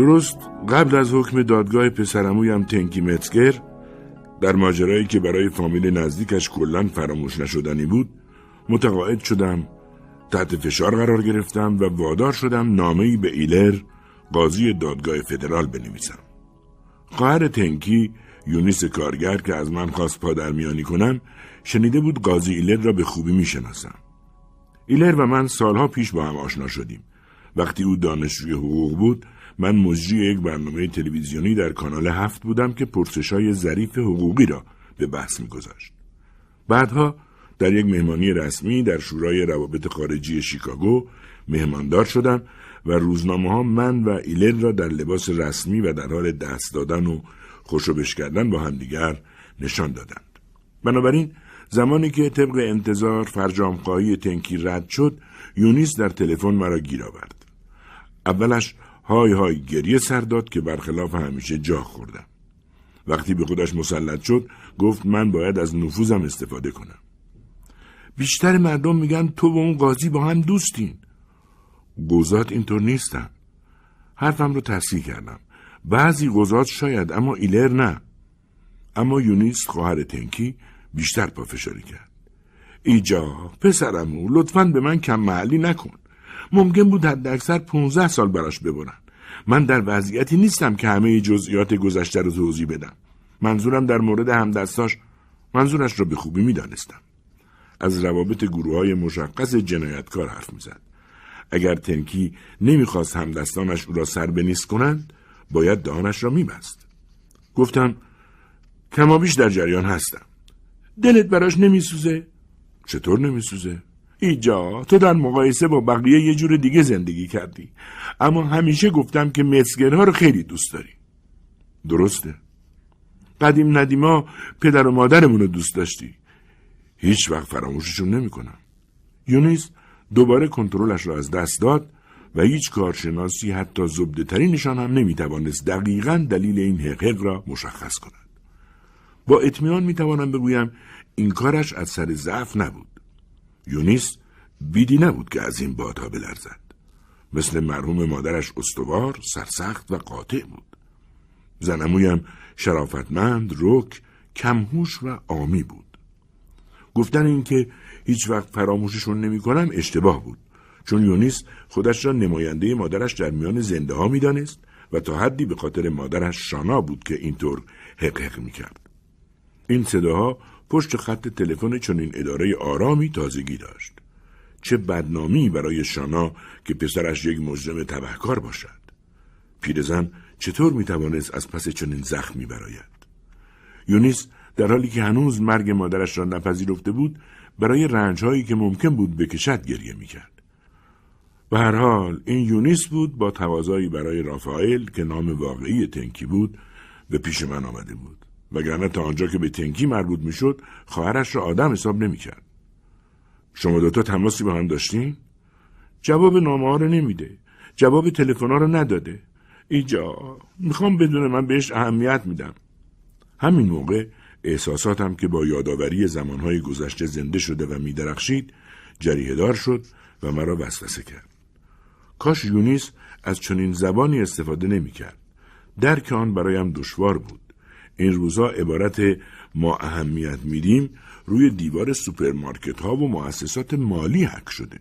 درست قبل از حکم دادگاه پسرمویم تنکی متسگر در ماجرایی که برای فامیل نزدیکش کلا فراموش نشدنی بود متقاعد شدم تحت فشار قرار گرفتم و وادار شدم نامه‌ای به ایلر قاضی دادگاه فدرال بنویسم. خواهر تنکی یونیس کارگر که از من خواست پادرمیانی کنم شنیده بود قاضی ایلر را به خوبی می‌شناسم. ایلر و من سالها پیش با هم آشنا شدیم. وقتی او دانشجوی حقوق بود من مجری یک برنامه تلویزیونی در کانال هفت بودم که پرسشای ظریف حقوقی را به بحث میگذاشت بعدها در یک مهمانی رسمی در شورای روابط خارجی شیکاگو مهماندار شدم و روزنامه ها من و ایلر را در لباس رسمی و در حال دست دادن و خوشوبش کردن با همدیگر نشان دادند. بنابراین زمانی که طبق انتظار فرجامخواهی تنکی رد شد یونیس در تلفن مرا گیر آورد. اولش های های گریه سر داد که برخلاف همیشه جا خوردم. وقتی به خودش مسلط شد گفت من باید از نفوذم استفاده کنم. بیشتر مردم میگن تو و اون قاضی با هم دوستین. گوزات اینطور نیستن. حرفم رو تصحیح کردم. بعضی گوزات شاید اما ایلر نه. اما یونیس خواهر تنکی بیشتر پافشاری کرد. ایجا پسرمو لطفا به من کم محلی نکن. ممکن بود حد اکثر 15 سال براش ببرن. من در وضعیتی نیستم که همه جزئیات گذشته رو توضیح بدم. منظورم در مورد همدستاش منظورش را به خوبی می‌دانستم. از روابط گروه های مشخص جنایتکار حرف می‌زد. اگر تنکی نمی‌خواست همدستانش او را سر بنیست کنند باید دهانش را میبست. گفتم کمابیش در جریان هستم. دلت براش نمیسوزه؟ چطور نمیسوزه؟ ایجا تو در مقایسه با بقیه یه جور دیگه زندگی کردی. اما همیشه گفتم که مسگرها رو خیلی دوست داری. درسته. قدیم ندیما پدر و مادرمون رو دوست داشتی. هیچ وقت فراموششون نمی‌کنم. یونیس دوباره کنترلش را از دست داد و هیچ کارشناسی حتی زبده ترینشان هم نمی‌توانست دقیقا دلیل این حقیق را مشخص کند. با اطمینان می‌توانم بگویم این کارش از سر ضعف نبود. یونیس بیدی نبود که از این بادها بلرزد. مثل مرحوم مادرش استوار سرسخت و قاطع بود. زنمویم شرافتمند رک کمهوش و آمی بود. گفتن اینکه هیچ وقت فراموششون نمی کنم اشتباه بود چون یونیس خودش را نماینده مادرش در میان زنده ها می دانست و تا حدی به خاطر مادرش شانا بود که اینطور حق حق می کرد. این صداها پشت خط تلفن چنین اداره آرامی تازگی داشت. چه بدنامی برای شانا که پسرش یک مجرم تبهکار باشد. پیرزن چطور می توانست از پس چنین زخمی براید؟ یونیس در حالی که هنوز مرگ مادرش را نپذیرفته بود برای رنجهایی که ممکن بود بکشد گریه می‌کرد. به هر حال این یونیس بود با توازایی برای رافائل که نام واقعی تنکی بود به پیش من آمده بود وگرنه تا آنجا که به تنکی مربوط می‌شد خواهرش را آدم حساب نمی‌کرد شما دوتا تماسی با هم داشتین جواب نامه ها رو نمیده جواب تلفن ها رو نداده ایجا می‌خوام بدون من بهش اهمیت میدم همین موقع احساساتم که با یادآوری زمانهای گذشته زنده شده و میدرخشید جریه شد و مرا وسوسه کرد. کاش یونیس از چنین زبانی استفاده نمی‌کرد. درک آن برایم دشوار بود. این روزا عبارت ما اهمیت میدیم روی دیوار سوپرمارکت ها و مؤسسات مالی حک شده.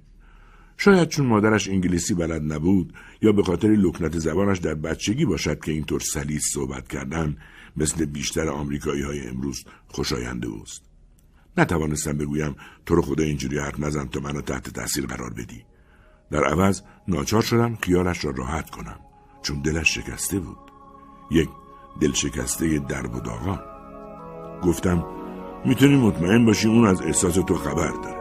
شاید چون مادرش انگلیسی بلد نبود یا به خاطر لکنت زبانش در بچگی باشد که اینطور سلیس صحبت کردن مثل بیشتر آمریکایی های امروز خوشاینده اوست. نتوانستم بگویم تو رو خدا اینجوری حرف نزن تا منو تحت تاثیر قرار بدی. در عوض ناچار شدم خیالش را راحت کنم چون دلش شکسته بود. یک دل شکسته درب و داغان. گفتم می‌تونی مطمئن باشی اون از احساس تو خبر داره.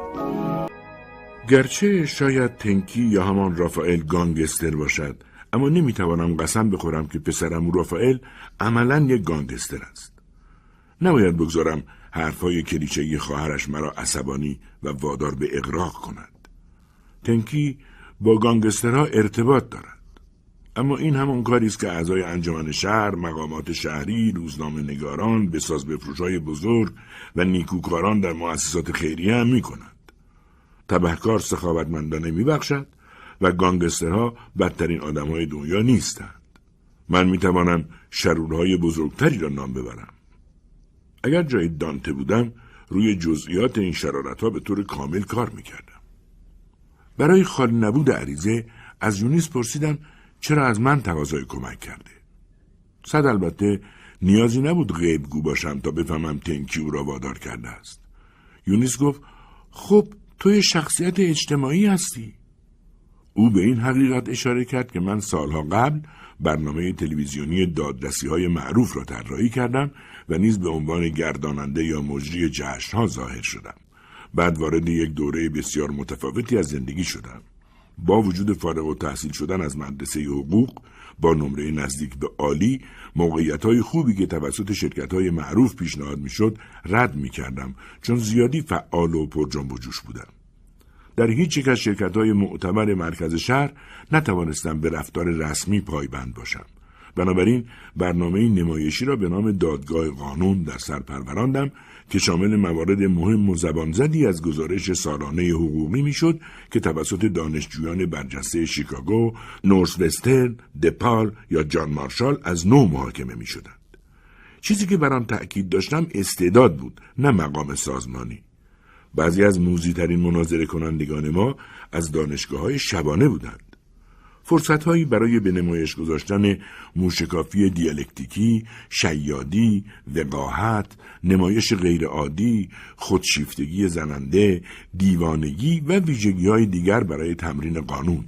گرچه شاید تنکی یا همان رافائل گانگستر باشد اما نمی‌توانم قسم بخورم که پسرم رافائل عملا یک گانگستر است. نباید بگذارم حرفهای کلیچهی خواهرش مرا عصبانی و وادار به اقراق کند. تنکی با گانگسترها ارتباط دارد. اما این همون کاری است که اعضای انجمن شهر، مقامات شهری، روزنامه نگاران، بساز بفروشهای بزرگ و نیکوکاران در مؤسسات خیریه هم می کنند. تبهکار سخاوتمندانه می بخشد و گانگسترها بدترین آدمهای دنیا نیستند. من می توانم شرورهای بزرگتری را نام ببرم. اگر جای دانته بودم روی جزئیات این شرارت ها به طور کامل کار می کردم. برای خالی نبود عریضه از یونیس پرسیدم چرا از من تقاضای کمک کرده. صد البته نیازی نبود غیبگو باشم تا بفهمم تنکی او را وادار کرده است. یونیس گفت خب توی شخصیت اجتماعی هستی. او به این حقیقت اشاره کرد که من سالها قبل برنامه تلویزیونی دادرسی های معروف را طراحی کردم و نیز به عنوان گرداننده یا مجری جشنها ظاهر شدم. بعد وارد یک دوره بسیار متفاوتی از زندگی شدم. با وجود فارغ و تحصیل شدن از مدرسه حقوق با نمره نزدیک به عالی موقعیت های خوبی که توسط شرکت های معروف پیشنهاد می‌شد رد می کردم چون زیادی فعال و پر جنب و جوش بودم. در هیچ یک از شرکت های معتبر مرکز شهر نتوانستم به رفتار رسمی پایبند باشم. بنابراین برنامه نمایشی را به نام دادگاه قانون در سر پروراندم که شامل موارد مهم و زبانزدی از گزارش سالانه حقوقی می‌شد که توسط دانشجویان برجسته شیکاگو، نورس وسترن، دپال یا جان مارشال از نو محاکمه می شدند. چیزی که بر آن تأکید داشتم استعداد بود نه مقام سازمانی. بعضی از موزیترین مناظره کنندگان ما از دانشگاه های شبانه بودند. فرصتهایی برای به نمایش گذاشتن موشکافی دیالکتیکی، شیادی، وقاحت، نمایش غیرعادی، خودشیفتگی زننده، دیوانگی و ویژگی های دیگر برای تمرین قانون.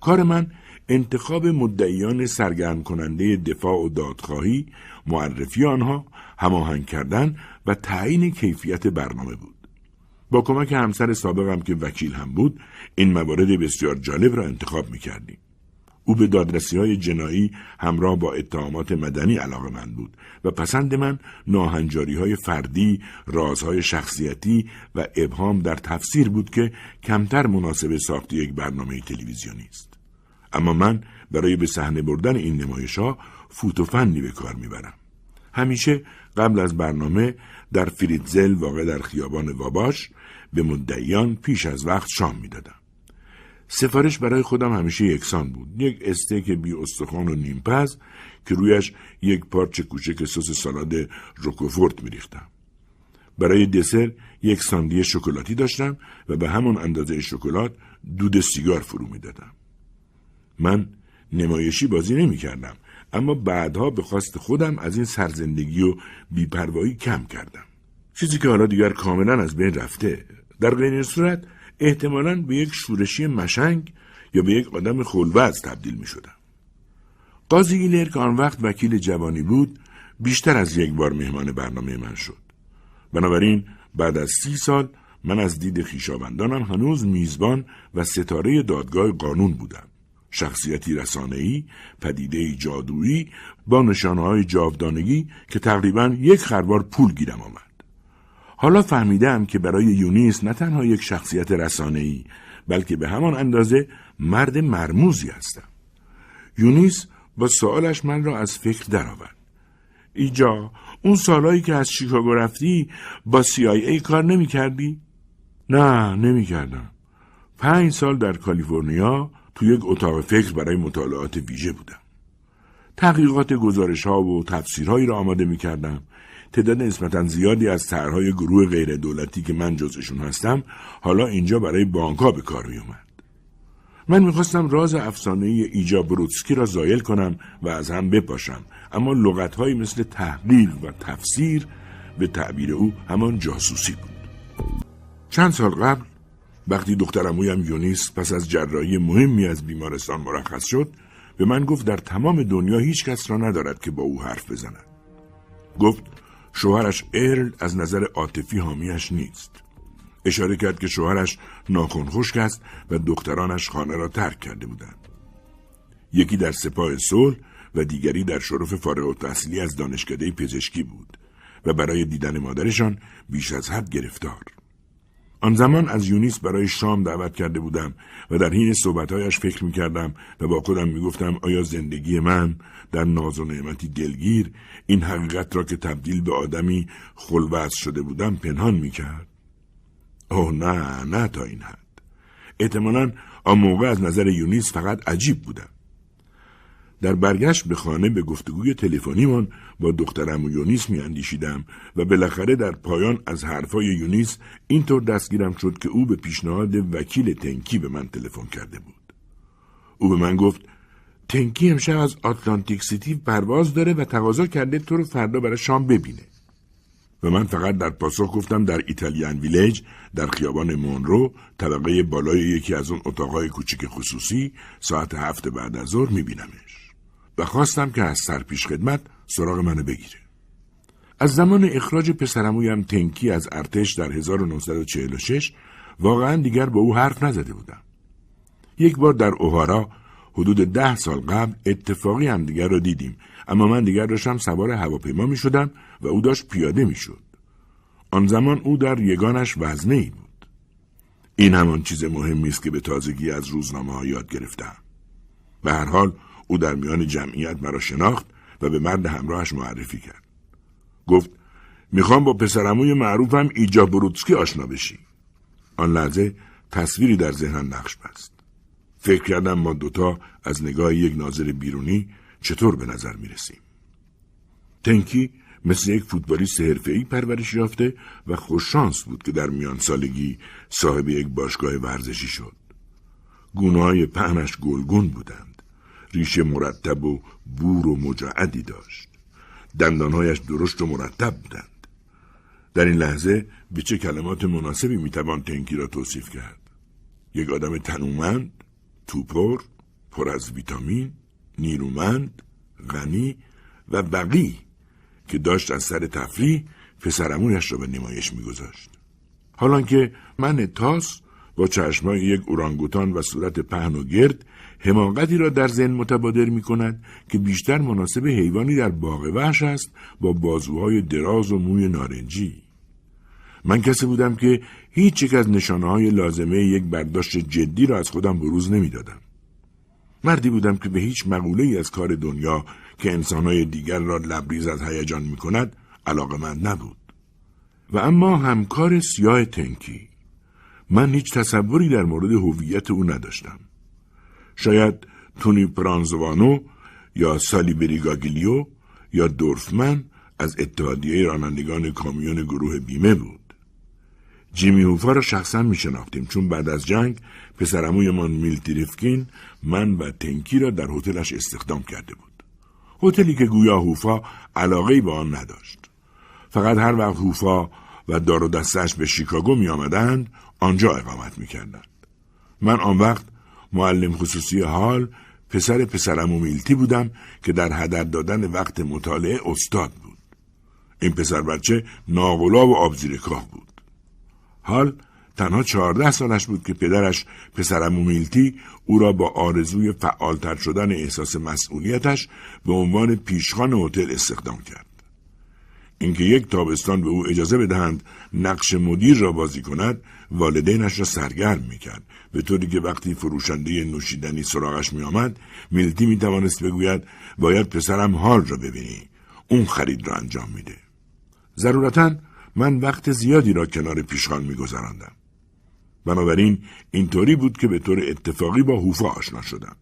کار من انتخاب مدعیان سرگرم کننده دفاع و دادخواهی، معرفی آنها، هماهنگ کردن و تعیین کیفیت برنامه بود. با کمک همسر سابقم که وکیل هم بود این موارد بسیار جالب را انتخاب می کردیم. او به دادرسی های جنایی همراه با اتهامات مدنی علاقه من بود و پسند من ناهنجاری های فردی، رازهای شخصیتی و ابهام در تفسیر بود که کمتر مناسب ساخت یک برنامه تلویزیونی است. اما من برای به صحنه بردن این نمایش ها فوت و فنی به کار می‌برم. همیشه قبل از برنامه در فریتزل واقع در خیابان واباش به مدعیان پیش از وقت شام می‌دادم. سفارش برای خودم همیشه یکسان بود. یک استیک بی استخوان و نیمپز که رویش یک پارچه کوچک سس سالاد روکوفورت میریختم. برای دسر یک ساندی شکلاتی داشتم و به همون اندازه شکلات دود سیگار فرو می‌دادم. من نمایشی بازی نمی کردم اما بعدها به خواست خودم از این سرزندگی و بیپروایی کم کردم. چیزی که حالا دیگر کاملا از بین رفته در غیر صورت احتمالا به یک شورشی مشنگ یا به یک آدم خلوز تبدیل می شدم. قاضی ایلر که آن وقت وکیل جوانی بود بیشتر از یک بار مهمان برنامه من شد. بنابراین بعد از سی سال من از دید خیشاوندانم هنوز میزبان و ستاره دادگاه قانون بودم. شخصیتی رسانه‌ای، پدیده جادویی با نشانه جاودانگی که تقریبا یک خروار پول گیرم آمد. حالا فهمیدم که برای یونیس نه تنها یک شخصیت رسانه‌ای بلکه به همان اندازه مرد مرموزی هستم. یونیس با سوالش من را از فکر درآورد. ایجا اون سالهایی که از شیکاگو رفتی با ای کار نمی کردی؟ نه نمی کردم. پنج سال در کالیفرنیا تو یک اتاق فکر برای مطالعات ویژه بودم. تحقیقات گزارش ها و تفسیرهایی را آماده می کردم تعداد نسبتا زیادی از طرحهای گروه غیر دولتی که من جزشون هستم حالا اینجا برای بانکها به کار می اومد. من می‌خواستم راز افسانه ایجا بروتسکی را زایل کنم و از هم بپاشم اما لغتهایی مثل تحقیق و تفسیر به تعبیر او همان جاسوسی بود. چند سال قبل وقتی دخترمویم یونیس پس از جراحی مهمی از بیمارستان مرخص شد به من گفت در تمام دنیا هیچ کس را ندارد که با او حرف بزند. گفت شوهرش ارل از نظر عاطفی حامیش نیست. اشاره کرد که شوهرش ناخن خشک است و دخترانش خانه را ترک کرده بودند. یکی در سپاه صلح و دیگری در شرف فارغ التحصیلی از دانشکده پزشکی بود و برای دیدن مادرشان بیش از حد گرفتار. آن زمان از یونیس برای شام دعوت کرده بودم و در حین صحبتهایش فکر می کردم و با خودم می گفتم آیا زندگی من در ناز و نعمتی دلگیر این حقیقت را که تبدیل به آدمی خلوز شده بودم پنهان می کرد؟ اوه نه نه تا این حد احتمالا آن موقع از نظر یونیس فقط عجیب بودم در برگشت به خانه به گفتگوی تلفنیمان با دخترم یونیس میاندیشیدم و بالاخره در پایان از حرفای یونیس اینطور دستگیرم شد که او به پیشنهاد وکیل تنکی به من تلفن کرده بود. او به من گفت تنکی امشب از آتلانتیک سیتی پرواز داره و تقاضا کرده تو رو فردا برای شام ببینه. و من فقط در پاسخ گفتم در Italian Village در خیابان مونرو طبقه بالای یکی از اون اتاقهای کوچک خصوصی ساعت هفت بعد از ظهر میبینمش و خواستم که از سرپیش خدمت سراغ منو بگیره. از زمان اخراج پسرمویم تنکی از ارتش در 1946 واقعا دیگر با او حرف نزده بودم. یک بار در اوهارا حدود ده سال قبل اتفاقی همدیگر را دیدیم اما من دیگر داشتم سوار هواپیما می شدم و او داشت پیاده می شد. آن زمان او در یگانش وزنه ای بود. این همان چیز مهمی است که به تازگی از روزنامه ها یاد گرفتم. به هر حال او در میان جمعیت مرا شناخت و به مرد همراهش معرفی کرد. گفت می‌خوام با پسرموی معروفم ایجا بروتسکی آشنا بشی. آن لحظه تصویری در ذهنم نقش بست. فکر کردم ما دوتا از نگاه یک ناظر بیرونی چطور به نظر می رسیم. تنکی مثل یک فوتبالیست حرفه‌ای پرورش یافته و خوششانس بود که در میان سالگی صاحب یک باشگاه ورزشی شد. گونه های پهنش گلگون بودند. ریشه مرتب و بور و مجعدی داشت. دندانهایش درشت و مرتب بودند. در این لحظه به چه کلمات مناسبی می‌توان تنکی را توصیف کرد؟ یک آدم تنومند، توپر، پر از ویتامین، نیرومند، غنی و بقی که داشت از سر تفریح پسرمونش را به نمایش میگذاشت. حالا که من تاس با چشمای یک اورانگوتان و صورت پهن و گرد حماقتی را در ذهن متبادر می کند که بیشتر مناسب حیوانی در باغ وحش است با بازوهای دراز و موی نارنجی. من کسی بودم که هیچ یک از نشانه های لازمه یک برداشت جدی را از خودم بروز نمی‌دادم. مردی بودم که به هیچ مقوله از کار دنیا که انسانهای دیگر را لبریز از هیجان می کند علاقه من نبود. و اما همکار سیاه تنکی من هیچ تصوری در مورد هویت او نداشتم. شاید تونی پرانزوانو یا سالی بریگاگیلیو یا دورفمن از اتحادیه رانندگان کامیون گروه بیمه بود. جیمی هوفا را شخصا می شناختیم چون بعد از جنگ پسرمویمان میلتی من و تنکی را در هتلش استخدام کرده بود. هتلی که گویا هوفا علاقه به آن نداشت. فقط هر وقت هوفا و دار دستش به شیکاگو می آمدند آنجا اقامت می کردند. من آن وقت معلم خصوصی حال پسر پسرم میلتی بودم که در هدر دادن وقت مطالعه استاد بود. این پسر بچه ناغلا و آبزیرکاه بود. حال تنها چهارده سالش بود که پدرش پسرمو میلتی او را با آرزوی فعالتر شدن احساس مسئولیتش به عنوان پیشخان هتل استخدام کرد. اینکه یک تابستان به او اجازه بدهند نقش مدیر را بازی کند والدینش را سرگرم می‌کرد. به طوری که وقتی فروشنده نوشیدنی سراغش میآمد میلتی می‌توانست بگوید باید پسرم حال را ببینی. اون خرید را انجام میده. ضرورتا من وقت زیادی را کنار پیشخان میگذراندم. بنابراین اینطوری بود که به طور اتفاقی با هوفا آشنا شدم.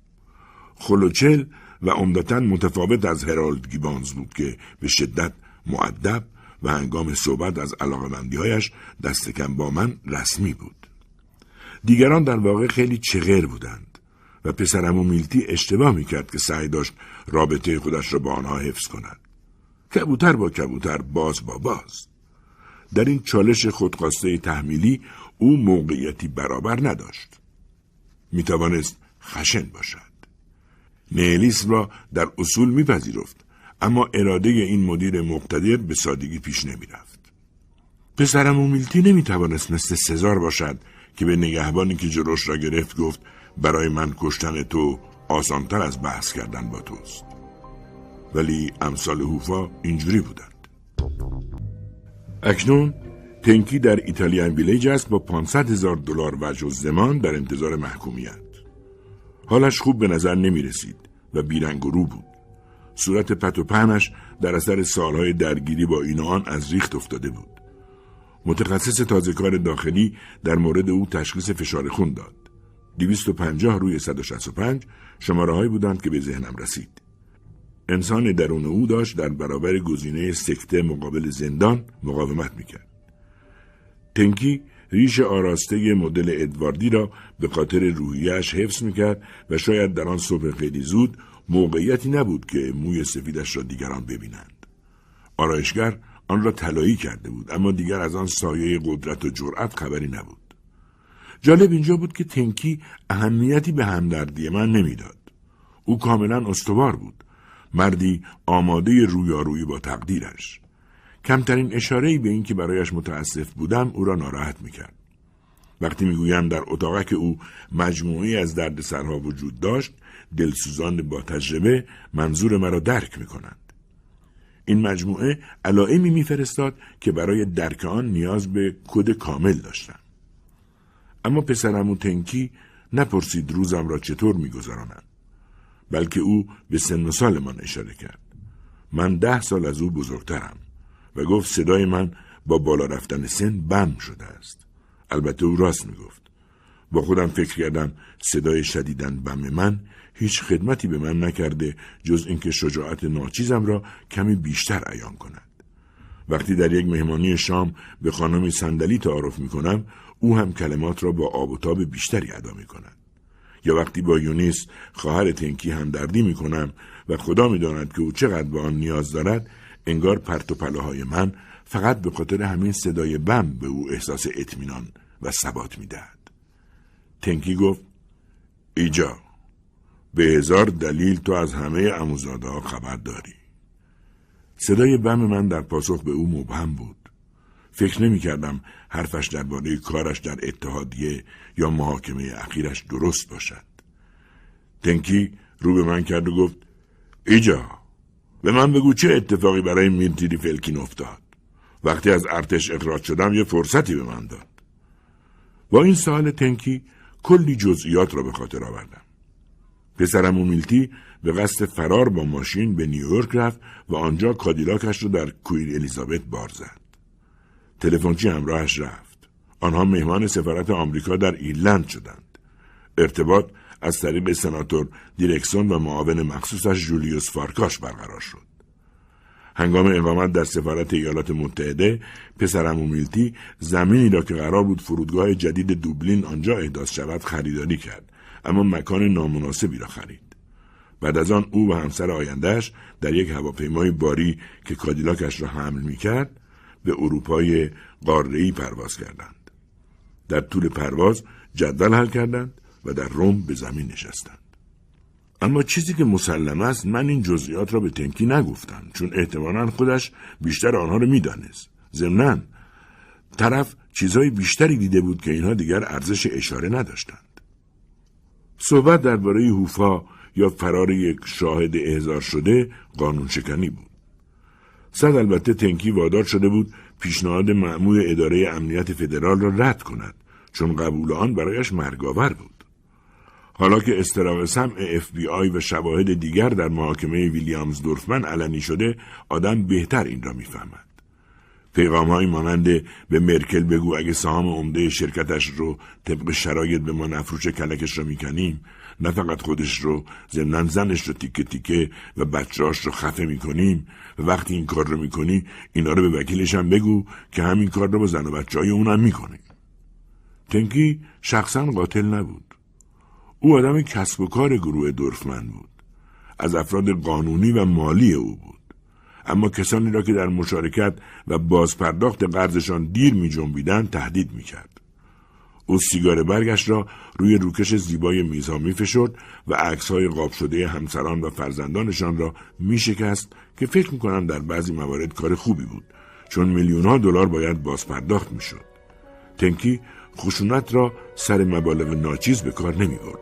خلوچل و عمدتا متفاوت از هرالد گیبانز بود که به شدت معدب و هنگام صحبت از علاقمندیهایش دست کم با من رسمی بود. دیگران در واقع خیلی چغر بودند و پسرم و میلتی اشتباه می‌کرد که سعی داشت رابطه خودش را با آنها حفظ کند. کبوتر با کبوتر باز با باز. در این چالش خودخواسته تحمیلی او موقعیتی برابر نداشت. می توانست خشن باشد. نیلیس را در اصول میپذیرفت اما اراده این مدیر مقتدر به سادگی پیش نمی رفت. پسرم اومیلتی نمی توانست مثل سزار باشد که به نگهبانی که جلوش را گرفت گفت برای من کشتن تو آسانتر از بحث کردن با توست. ولی امثال هوفا اینجوری بودند. اکنون تنکی در ایتالیان ویلیج است با 500 هزار دلار وجه زمان در انتظار محکومیت. حالش خوب به نظر نمی رسید و بیرنگ و رو بود. صورت پت و پهنش در اثر سالهای درگیری با این آن از ریخت افتاده بود. متخصص تازهکار داخلی در مورد او تشخیص فشار خون داد. 250 روی 165 شماره هایی بودند که به ذهنم رسید. انسان درون او داشت در برابر گزینه سکته مقابل زندان مقاومت می‌کرد. تنکی ریش آراسته مدل ادواردی را به خاطر روحیش حفظ می‌کرد و شاید در آن صبح خیلی زود موقعیتی نبود که موی سفیدش را دیگران ببینند. آرایشگر آن را طلایی کرده بود اما دیگر از آن سایه قدرت و جرأت خبری نبود. جالب اینجا بود که تنکی اهمیتی به همدردی من نمی‌داد. او کاملا استوار بود. مردی آماده رویارویی با تقدیرش. کمترین اشارهی به اینکه برایش متاسف بودم او را ناراحت می‌کرد. وقتی می‌گویم در اتاقک او مجموعی از دردسرها وجود داشت دلسوزان با تجربه منظور مرا درک می‌کنند این مجموعه علائمی میفرستاد که برای درک آن نیاز به کد کامل داشتم اما پسرم و تنکی نپرسید روزم را چطور میگذرانم بلکه او به سن و سالمان اشاره کرد من ده سال از او بزرگترم و گفت صدای من با بالا رفتن سن بم شده است. البته او راست می‌گفت. با خودم فکر کردم صدای شدیدن بم من هیچ خدمتی به من نکرده جز اینکه شجاعت ناچیزم را کمی بیشتر عیان کند. وقتی در یک مهمانی شام به خانم صندلی تعارف می کنم او هم کلمات را با آب و تاب بیشتری ادا می کند. یا وقتی با یونیس خواهر تنکی هم دردی می کنم و خدا می داند که او چقدر به آن نیاز دارد انگار پرت و های من فقط به خاطر همین صدای بم به او احساس اطمینان و ثبات می‌دهد. تنکی گفت ایجا به هزار دلیل تو از همه اموزاده ها خبر داری. صدای بم من در پاسخ به او مبهم بود. فکر نمی کردم حرفش درباره کارش در اتحادیه یا محاکمه اخیرش درست باشد. تنکی رو به من کرد و گفت ایجا به من بگو چه اتفاقی برای میرتیری فلکین افتاد وقتی از ارتش اخراج شدم یه فرصتی به من داد با این سال تنکی کلی جزئیات را به خاطر آوردم پسرم و میلتی به قصد فرار با ماشین به نیویورک رفت و آنجا کادیلاکش را در کویر الیزابت بار زد. تلفنچی همراهش رفت. آنها مهمان سفارت آمریکا در ایرلند شدند. ارتباط از طریق سناتور دیرکسون و معاون مخصوصش جولیوس فارکاش برقرار شد. هنگام اقامت در سفارت ایالات متحده پسرم و میلتی زمینی را که قرار بود فرودگاه جدید دوبلین آنجا احداث شود خریداری کرد. اما مکان نامناسبی را خرید بعد از آن او و همسر آیندهش در یک هواپیمای باری که کادیلاکش را حمل می کرد به اروپای قاره‌ای پرواز کردند در طول پرواز جدول حل کردند و در روم به زمین نشستند. اما چیزی که مسلم است من این جزئیات را به تنکی نگفتم چون احتمالا خودش بیشتر آنها را می‌دانست. ضمنا طرف چیزهای بیشتری دیده بود که اینها دیگر ارزش اشاره نداشتند. صحبت درباره هوفا یا فرار یک شاهد احضار شده قانون شکنی بود. صد البته تنکی وادار شده بود پیشنهاد معمول اداره امنیت فدرال را رد کند چون قبول آن برایش مرگاور بود. حالا که استراق سمع اف بی آی و شواهد دیگر در محاکمه ویلیامز دورفمن علنی شده آدم بهتر این را می‌فهمد. پیغام های مانند به مرکل بگو اگه سهام عمده شرکتش رو طبق شرایط به ما نفروش کلکش را می‌کنیم نه فقط خودش رو ضمنا زنش رو تیکه تیکه و بچهاش رو خفه می‌کنیم و وقتی این کار رو می‌کنی اینا رو به وکیلش هم بگو که همین کار رو با زن و بچه های اونم می‌کنه تنکی شخصا قاتل نبود او آدم کسب و کار گروه دورفمن بود. از افراد قانونی و مالی او بود. اما کسانی را که در مشارکت و بازپرداخت قرضشان دیر می جنبیدن تهدید می کرد. او سیگار برگش را روی روکش زیبای میزها می فشد و عکس های قاب شده همسران و فرزندانشان را می شکست که فکر می کنم در بعضی موارد کار خوبی بود چون میلیون ها دلار باید بازپرداخت می شد. تنکی خشونت را سر مبالغ ناچیز به کار نمی برد.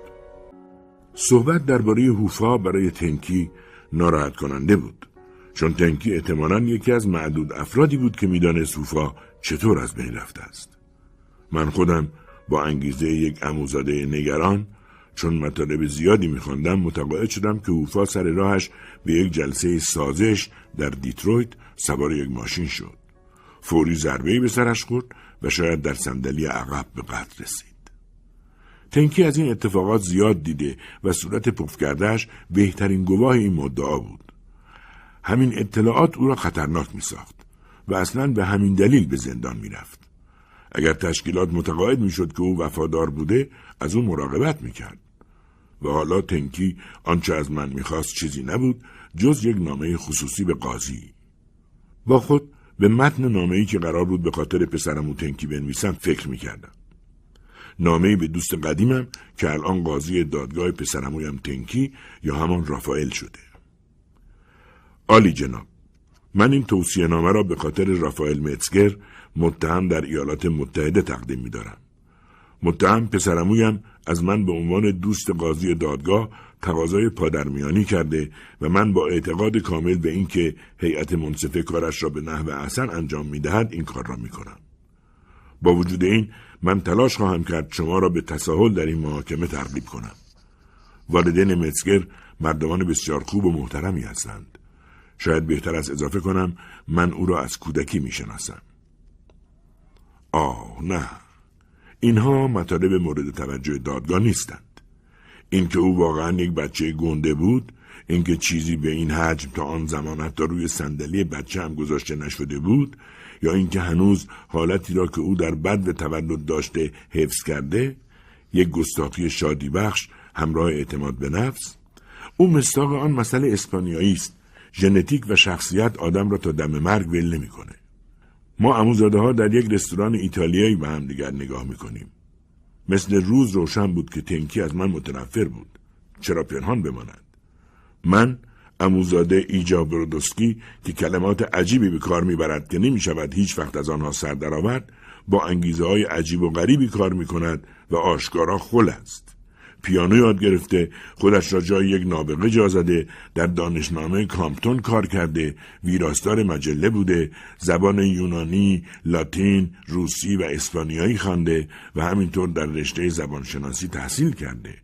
صحبت درباره هوفا برای تنکی ناراحت کننده بود چون تنکی احتمالا یکی از معدود افرادی بود که می‌دانست هوفا چطور از بین رفته است. من خودم با انگیزه یک اموزاده نگران چون مطالب زیادی میخواندم متقاعد شدم که هوفا سر راهش به یک جلسه سازش در دیترویت سوار یک ماشین شد. فوری ضربه به سرش خورد و شاید در صندلی عقب به قتل رسید. تنکی از این اتفاقات زیاد دیده و صورت پف کردهش بهترین گواه این مدعا بود. همین اطلاعات او را خطرناک می ساخت و اصلا به همین دلیل به زندان می رفت. اگر تشکیلات متقاعد می شد که او وفادار بوده از او مراقبت می کرد. و حالا تنکی آنچه از من می‌خواست چیزی نبود جز یک نامه خصوصی به قاضی. با خود به متن نامه‌ای که قرار بود به خاطر پسرم و تنکی بنویسم فکر می‌کردم. نامه به دوست قدیمم که الان قاضی دادگاه پسرمویم تنکی یا همان رافائل شده. آلی جناب. من این توصیه نامه را به خاطر رافائل متسگر متهم در ایالات متحده تقدیم می دارم. متهم پسرمویم از من به عنوان دوست قاضی دادگاه تقاضای پادرمیانی کرده و من با اعتقاد کامل به اینکه هیئت منصفه کارش را به نحو احسن انجام می‌دهد این کار را می‌کنم. با وجود این من تلاش خواهم کرد شما را به تساهل در این محاکمه ترغیب کنم. والدین متسگر مردمان بسیار خوب و محترمی هستند. شاید بهتر از اضافه کنم من او را از کودکی می‌شناسم. آه نه. اینها مطالب مورد توجه دادگاه نیستند. اینکه او واقعا یک بچه گنده بود اینکه چیزی به این حجم تا آن زمان حتی روی صندلی بچه هم گذاشته نشده بود یا اینکه هنوز حالتی را که او در بد و تولد داشته حفظ کرده یک گستاخی شادی بخش همراه اعتماد به نفس. او مستاق آن مسئله اسپانیایی است. ژنتیک و شخصیت آدم را تا دم مرگ ول نمی‌کنه. ما اموزاده ها در یک رستوران ایتالیایی به هم دیگر نگاه می‌کنیم. مثل روز روشن بود که تنکی از من متنفر بود. چرا پنهان بماند؟ من اموزاده ایجا برودوسکی که کلمات عجیبی به کار می‌برد که نمی شود هیچ وقت از آنها سر درآورد با انگیزه های عجیب و غریبی کار می کند و آشکارا خل است. پیانو یاد گرفته خودش را جای یک نابغه جا زده در دانشنامه کامپتون کار کرده ویراستار مجله بوده زبان یونانی لاتین روسی و اسپانیایی خوانده و همینطور در رشته زبانشناسی تحصیل کرده.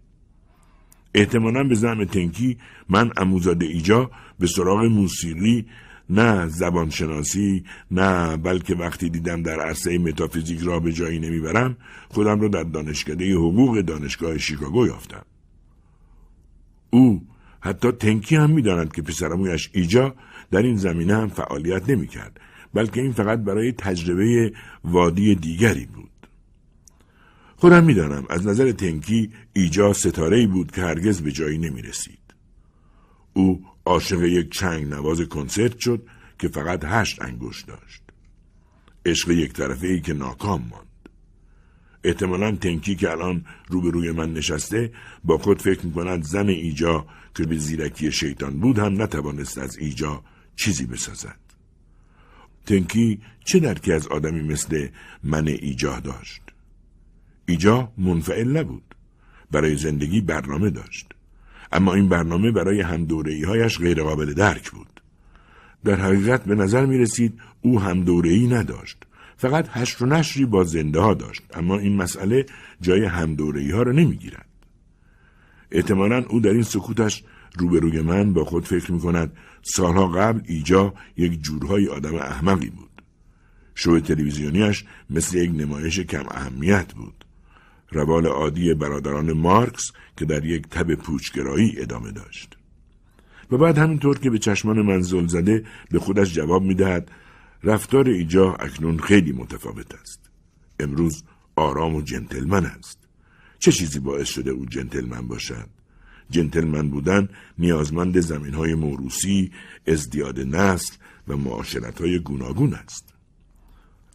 احتمالا به زعم تنکی من اموزاده ایجا به سراغ موسیقی نه زبانشناسی نه بلکه وقتی دیدم در عرصه متافیزیک را به جایی نمی‌برم خودم را در دانشکده حقوق دانشگاه شیکاگو یافتم او حتی تنکی هم می‌داند که پسرمویش ایجا در این زمینه هم فعالیت نمی‌کرد بلکه این فقط برای تجربه وادی دیگری بود خودم می‌دانم از نظر تنکی ایجا ستاره بود که هرگز به جایی نمی رسید. او عاشق یک چنگ نواز کنسرت شد که فقط هشت انگشت داشت. عشق یک طرفه ای که ناکام ماند. احتمالا تنکی که الان روبروی من نشسته با خود فکر می‌کند زن ایجا که به زیرکی شیطان بود هم نتوانست از ایجا چیزی بسازد. تنکی چه درکی از آدمی مثل من ایجا داشت؟ ایجا منفعل نبود. برای زندگی برنامه داشت. اما این برنامه برای همدورهی هایش غیرقابل درک بود. در حقیقت به نظر می رسید او همدورهی نداشت. فقط هشت و نشری با زنده ها داشت اما این مسئله جای همدورهی ها را نمی گیرد. احتمالا او در این سکوتش روبروی من با خود فکر می کند سالها قبل ایجا یک جورهای آدم احمقی بود. شو تلویزیونیش مثل یک نمایش کم اهمیت بود. روال عادی برادران مارکس که در یک تب پوچگرایی ادامه داشت. و بعد همینطور که به چشمان من زل زده به خودش جواب می‌دهد رفتار ایجا اکنون خیلی متفاوت است. امروز آرام و جنتلمن است. چه چیزی باعث شده او جنتلمن باشد؟ جنتلمن بودن نیازمند زمین های موروسی، ازدیاد نسل و معاشرت های گوناگون است.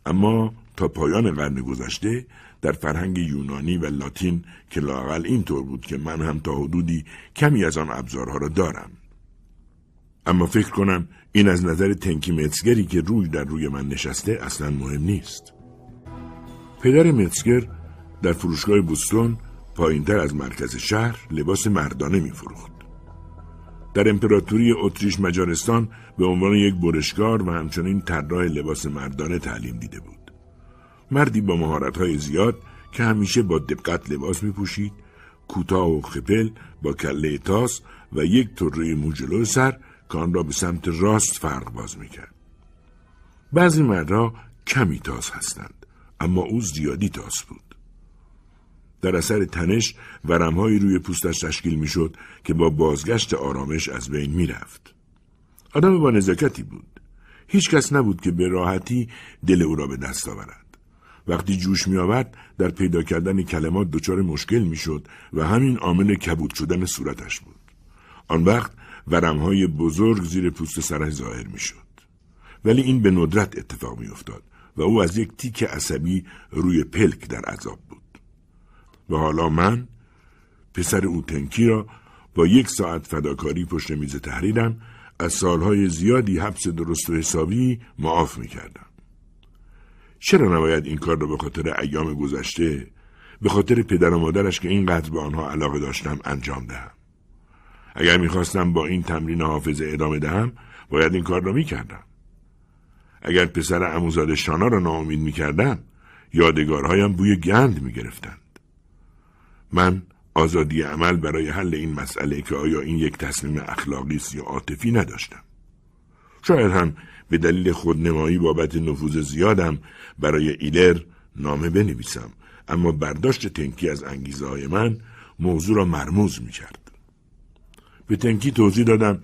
اما تا پایان قرن گذشته در فرهنگ یونانی و لاتین که لاقل اینطور بود که من هم تا حدودی کمی از آن ابزارها را دارم. اما فکر کنم این از نظر تنکی متسگری که روی در روی من نشسته اصلا مهم نیست. پدر متسگر در فروشگاه بوستون پایینتر از مرکز شهر لباس مردانه می فروخت. در امپراتوری اتریش مجارستان به عنوان یک برشکار و همچنین طراح لباس مردانه تعلیم دیده بود. مردی با مهارت‌های زیاد که همیشه با دقت لباس می پوشید، کوتاه و خپل با کله تاس و یک طره موجلو سر که را به سمت راست فرق باز می‌کرد. بعضی مردها کمی تاس هستند اما او زیادی تاس بود. در اثر تنش ورمهایی روی پوستش تشکیل می‌شد که با بازگشت آرامش از بین می‌رفت. آدم با نزاکتی بود. هیچ کس نبود که به راحتی دل او را به دست آورد. وقتی جوش می آورد در پیدا کردن کلمات دچار مشکل می شد و همین عامل کبود شدن صورتش بود. آن وقت ورمهای بزرگ زیر پوست سرش ظاهر می شد. ولی این به ندرت اتفاق می افتاد و او از یک تیک عصبی روی پلک در عذاب بود. و حالا من پسر او تنکی را با یک ساعت فداکاری پشت میز تحریرم از سالهای زیادی حبس درست و حسابی معاف می کردم. چرا نباید این کار را به خاطر ایام گذشته به خاطر پدر و مادرش که اینقدر به آنها علاقه داشتم انجام دهم؟ اگر می‌خواستم با این تمرین حافظه ادامه دهم باید این کار را می‌کردم. اگر پسر اموزاد شانا را ناامید می‌کردم یادگارهایم بوی گند می‌گرفتند. من آزادی عمل برای حل این مسئله که آیا این یک تصمیم اخلاقی است یا عاطفی نداشتم. شاید هم به دلیل خودنمایی بابت نفوذ زیادم برای ایلر نامه بنویسم اما برداشت تنکی از انگیزه های من موضوع را مرموز می کرد. به تنکی توضیح دادم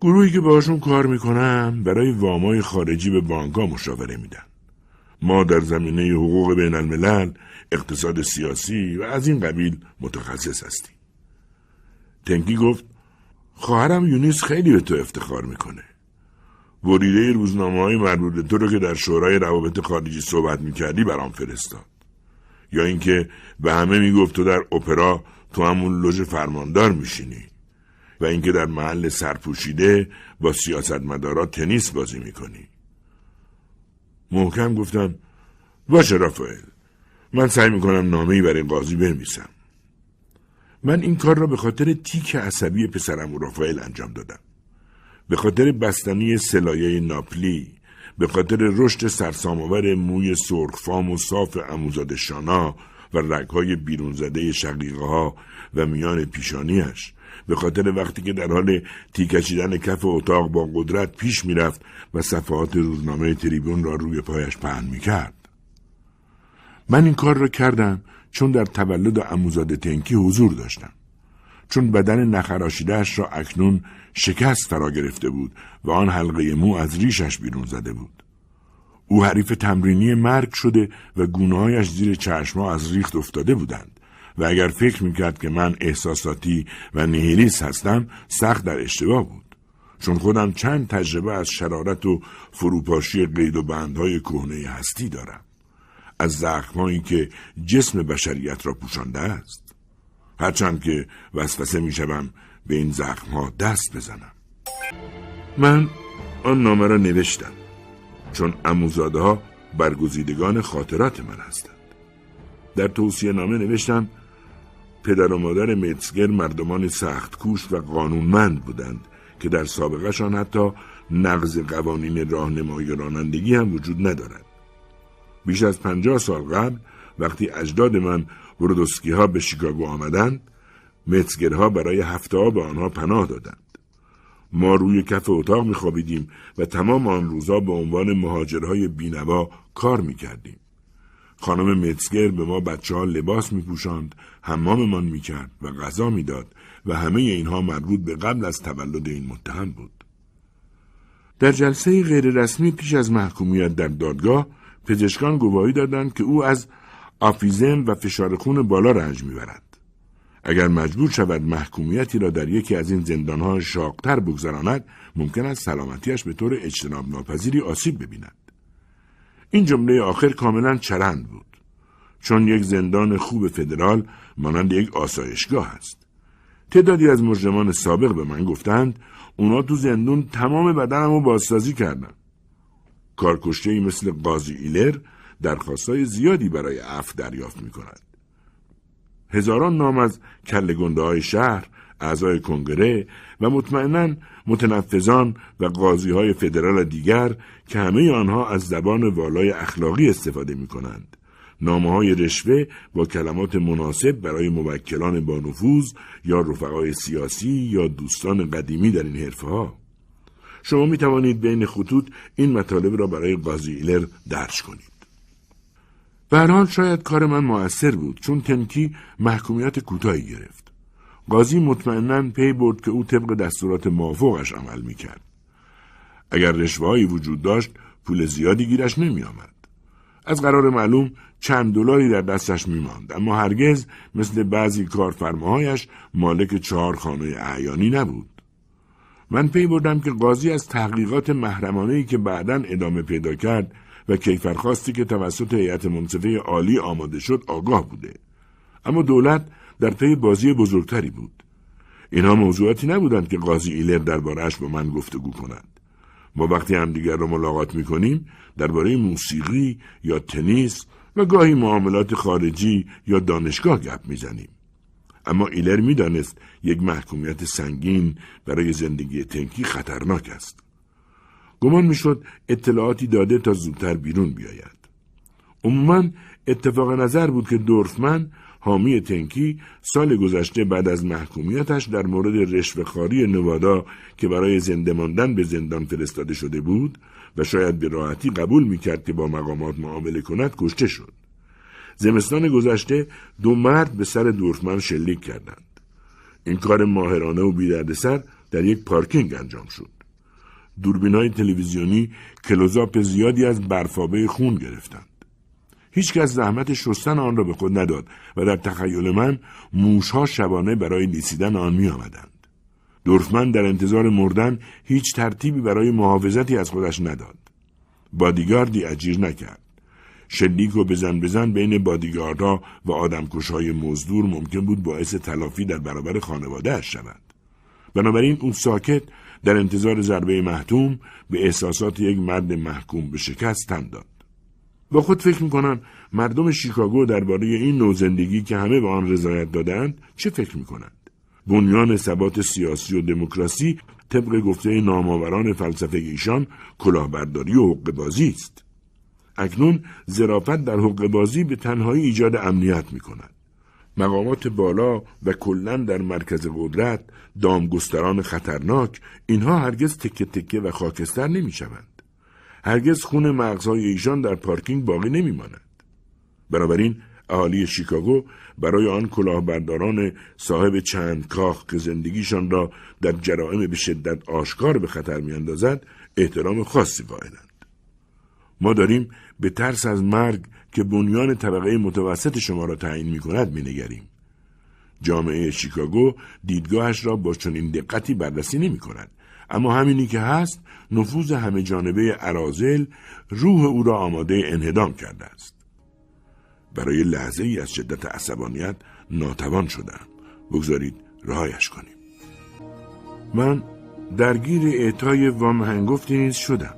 گروهی که باشون کار می‌کنم برای وامای خارجی به بانکا مشاوره میدن. ما در زمینه حقوق بین الملل، اقتصاد سیاسی و از این قبیل متخصص هستیم. تنکی گفت خواهرم یونیس خیلی به تو افتخار می‌کنه. بریده روزنامه های مربوط تو رو که در شورای روابط خارجی صحبت می‌کردی برام فرستاد. یا اینکه به همه می‌گفت تو در اپرا تو همون لوژ فرماندار میشینی و اینکه در محل سرپوشیده با سیاستمدارا تنیس بازی می‌کنی. محکم گفتم باشه رافائل من سعی می‌کنم نامه برای قاضی بنویسم. من این کار را به خاطر تیک عصبی پسرم و رافائل انجام دادم. به خاطر بستنی سلایه ناپلی به خاطر رشد سرسامآور موی سرخفام و صاف اموزاد شانا و رگهای بیرون زده شقیقه ها و میان پیشانیش به خاطر وقتی که در حال تیکشیدن کف اتاق با قدرت پیش می‌رفت و صفحات روزنامه تریبون را روی پایش پهن می‌کرد. من این کار را کردم چون در تولد اموزاد تنکی حضور داشتم. چون بدن نخراشیدهش را اکنون شکست فرا گرفته بود و آن حلقه مو از ریشش بیرون زده بود. او حریف تمرینی مرگ شده و گونههایش زیر چشما از ریخت افتاده بودند و اگر فکر می‌کرد که من احساساتی و نهیلیس هستم سخت در اشتباه بود. چون خودم چند تجربه از شرارت و فروپاشی قید و بندهای کهنه هستی دارم. از زخمهایی که جسم بشریت را پوشانده است. هرچند که وسوسه می‌شوم به این زخم ها دست بزنم من آن نامه را نوشتم چون اموزاده ها برگزیدگان خاطرات من هستند در توصیه نامه نوشتم پدر و مادر متسگر مردمان سخت کوش و قانونمند بودند که در سابقهشان حتی نقض قوانین راهنمایی رانندگی هم وجود ندارد. بیش از پنجاه سال قبل وقتی اجداد من ورودوسکی ها به شیکاگو آمدند متسگرها برای هفته ها به آنها پناه دادند. ما روی کف اتاق میخوابیدیم و تمام آن روزا به عنوان مهاجرهای بینوا کار می‌کردیم. خانم متسگر به ما بچه ها لباس میپوشاند، حماممان می‌کرد و غذا می‌داد و همه اینها مربوط به قبل از تولد این متهم بود. در جلسه غیررسمی پیش از محکومیت در دادگاه پزشکان گواهی دادند که او از آفیزم و فشار خون بالا رنج می‌برد. اگر مجبور شود محکومیتی را در یکی از این زندانها شاقتر بگذراند ممکن است سلامتیش به طور اجتناب ناپذیری آسیب ببیند. این جمله آخر کاملا چرند بود. چون یک زندان خوب فدرال مانند یک آسایشگاه است. تعدادی از مجرمان سابق به من گفتند اونا تو زندون تمام بدنم رو بازسازی کردن. کارکشته مثل قاضی ایلر درخواستای زیادی برای عفو دریافت می کند. هزاران نام از کلگنده های شهر، اعضای کنگره و مطمئنا متنفذان و قاضی های فدرال دیگر که همه آنها از زبان والای اخلاقی استفاده می کنند. نامه های رشوه با کلمات مناسب برای موکلان با نفوذ یا رفقای سیاسی یا دوستان قدیمی در این حرفه ها. شما می توانید بین خطوط این مطالب را برای قاضی ایلر درج کنید. به شاید کار من موثر بود چون تنکی محکومیت کوتاهی گرفت. قاضی مطمئنا پی برد که او طبق دستورات موافقش عمل می‌کرد. اگر رشوههایی وجود داشت پول زیادی گیرش نمی آمد. از قرار معلوم چند دلاری در دستش می ماند اما هرگز مثل بعضی کارفرماهایش مالک چهار خانه اعیانی نبود. من پی بردم که قاضی از تحقیقات محرمانه که بعدا ادامه پیدا کرد و کیفرخواستی که توسط هیئت منصفه عالی آماده شد آگاه بوده. اما دولت در پی بازی بزرگتری بود. اینها موضوعاتی نبودند که قاضی ایلر دربارهش با من گفتگو کند. ما وقتی همدیگر را ملاقات می‌کنیم درباره موسیقی یا تنیس و گاهی معاملات خارجی یا دانشگاه گپ می‌زنیم. اما ایلر می‌دانست یک محکومیت سنگین برای زندگی تنکی خطرناک است. گمان می‌شد اطلاعاتی داده تا زودتر بیرون بیاید. عموما اتفاق نظر بود که دورفمن حامی تنکی سال گذشته بعد از محکومیتش در مورد رشوهخواری نوادا که برای زنده ماندن به زندان فرستاده شده بود و شاید به راحتی قبول می‌کرد که با مقامات معامله کند کشته شد. زمستان گذشته دو مرد به سر دورفمن شلیک کردند. این کار ماهرانه و بیدردسر در یک پارکینگ انجام شد. دوربین های تلویزیونی کلوزاپ زیادی از برفابه خون گرفتند. هیچکس زحمت شستن آن را به خود نداد و در تخیل من موشها شبانه برای لیسیدن آن می آمدند. دورفمن در انتظار مردن هیچ ترتیبی برای محافظتی از خودش نداد. بادیگاردی اجیر نکرد. شلیک و بزن بزن بین بادیگاردها و آدمکشهای مزدور ممکن بود باعث تلافی در برابر خانواده شود. بنابراین او ساکت در انتظار ضربه محتوم به احساسات یک مرد محکوم به شکست تن داد. با خود فکر می‌کنم مردم شیکاگو درباره این نوع زندگی که همه به آن رضایت دادند چه فکر می‌کنند بنیان ثبات سیاسی و دموکراسی طبق گفته نامآوران فلسفه ایشان کلاهبرداری و حق بازی است اکنون ظرافت در حق بازی به تنهایی ایجاد امنیت می کند. مقامات بالا و کلا در مرکز قدرت دامگستران خطرناک اینها هرگز تکه تکه و خاکستر نمی شوند. هرگز خون مغزهای ایشان در پارکینگ باقی نمیماند بنابراین اهالی شیکاگو برای آن کلاهبرداران صاحب چند کاخ که زندگیشان را در جرائم به شدت آشکار به خطر میاندازد احترام خاصی قائلند ما داریم به ترس از مرگ که بنیان طبقه متوسط شما را تعیین می کند می نگریم. جامعه شیکاگو دیدگاهش را با چنین دقتی بررسی نمی کند اما همینی که هست نفوذ همه جانبه عرازل روح او را آماده انهدام کرده است. برای لحظه ای از شدت عصبانیت ناتوان شدم. بگذارید رهایش کنیم. من درگیر اعطای وام هنگفتی نیز شدم.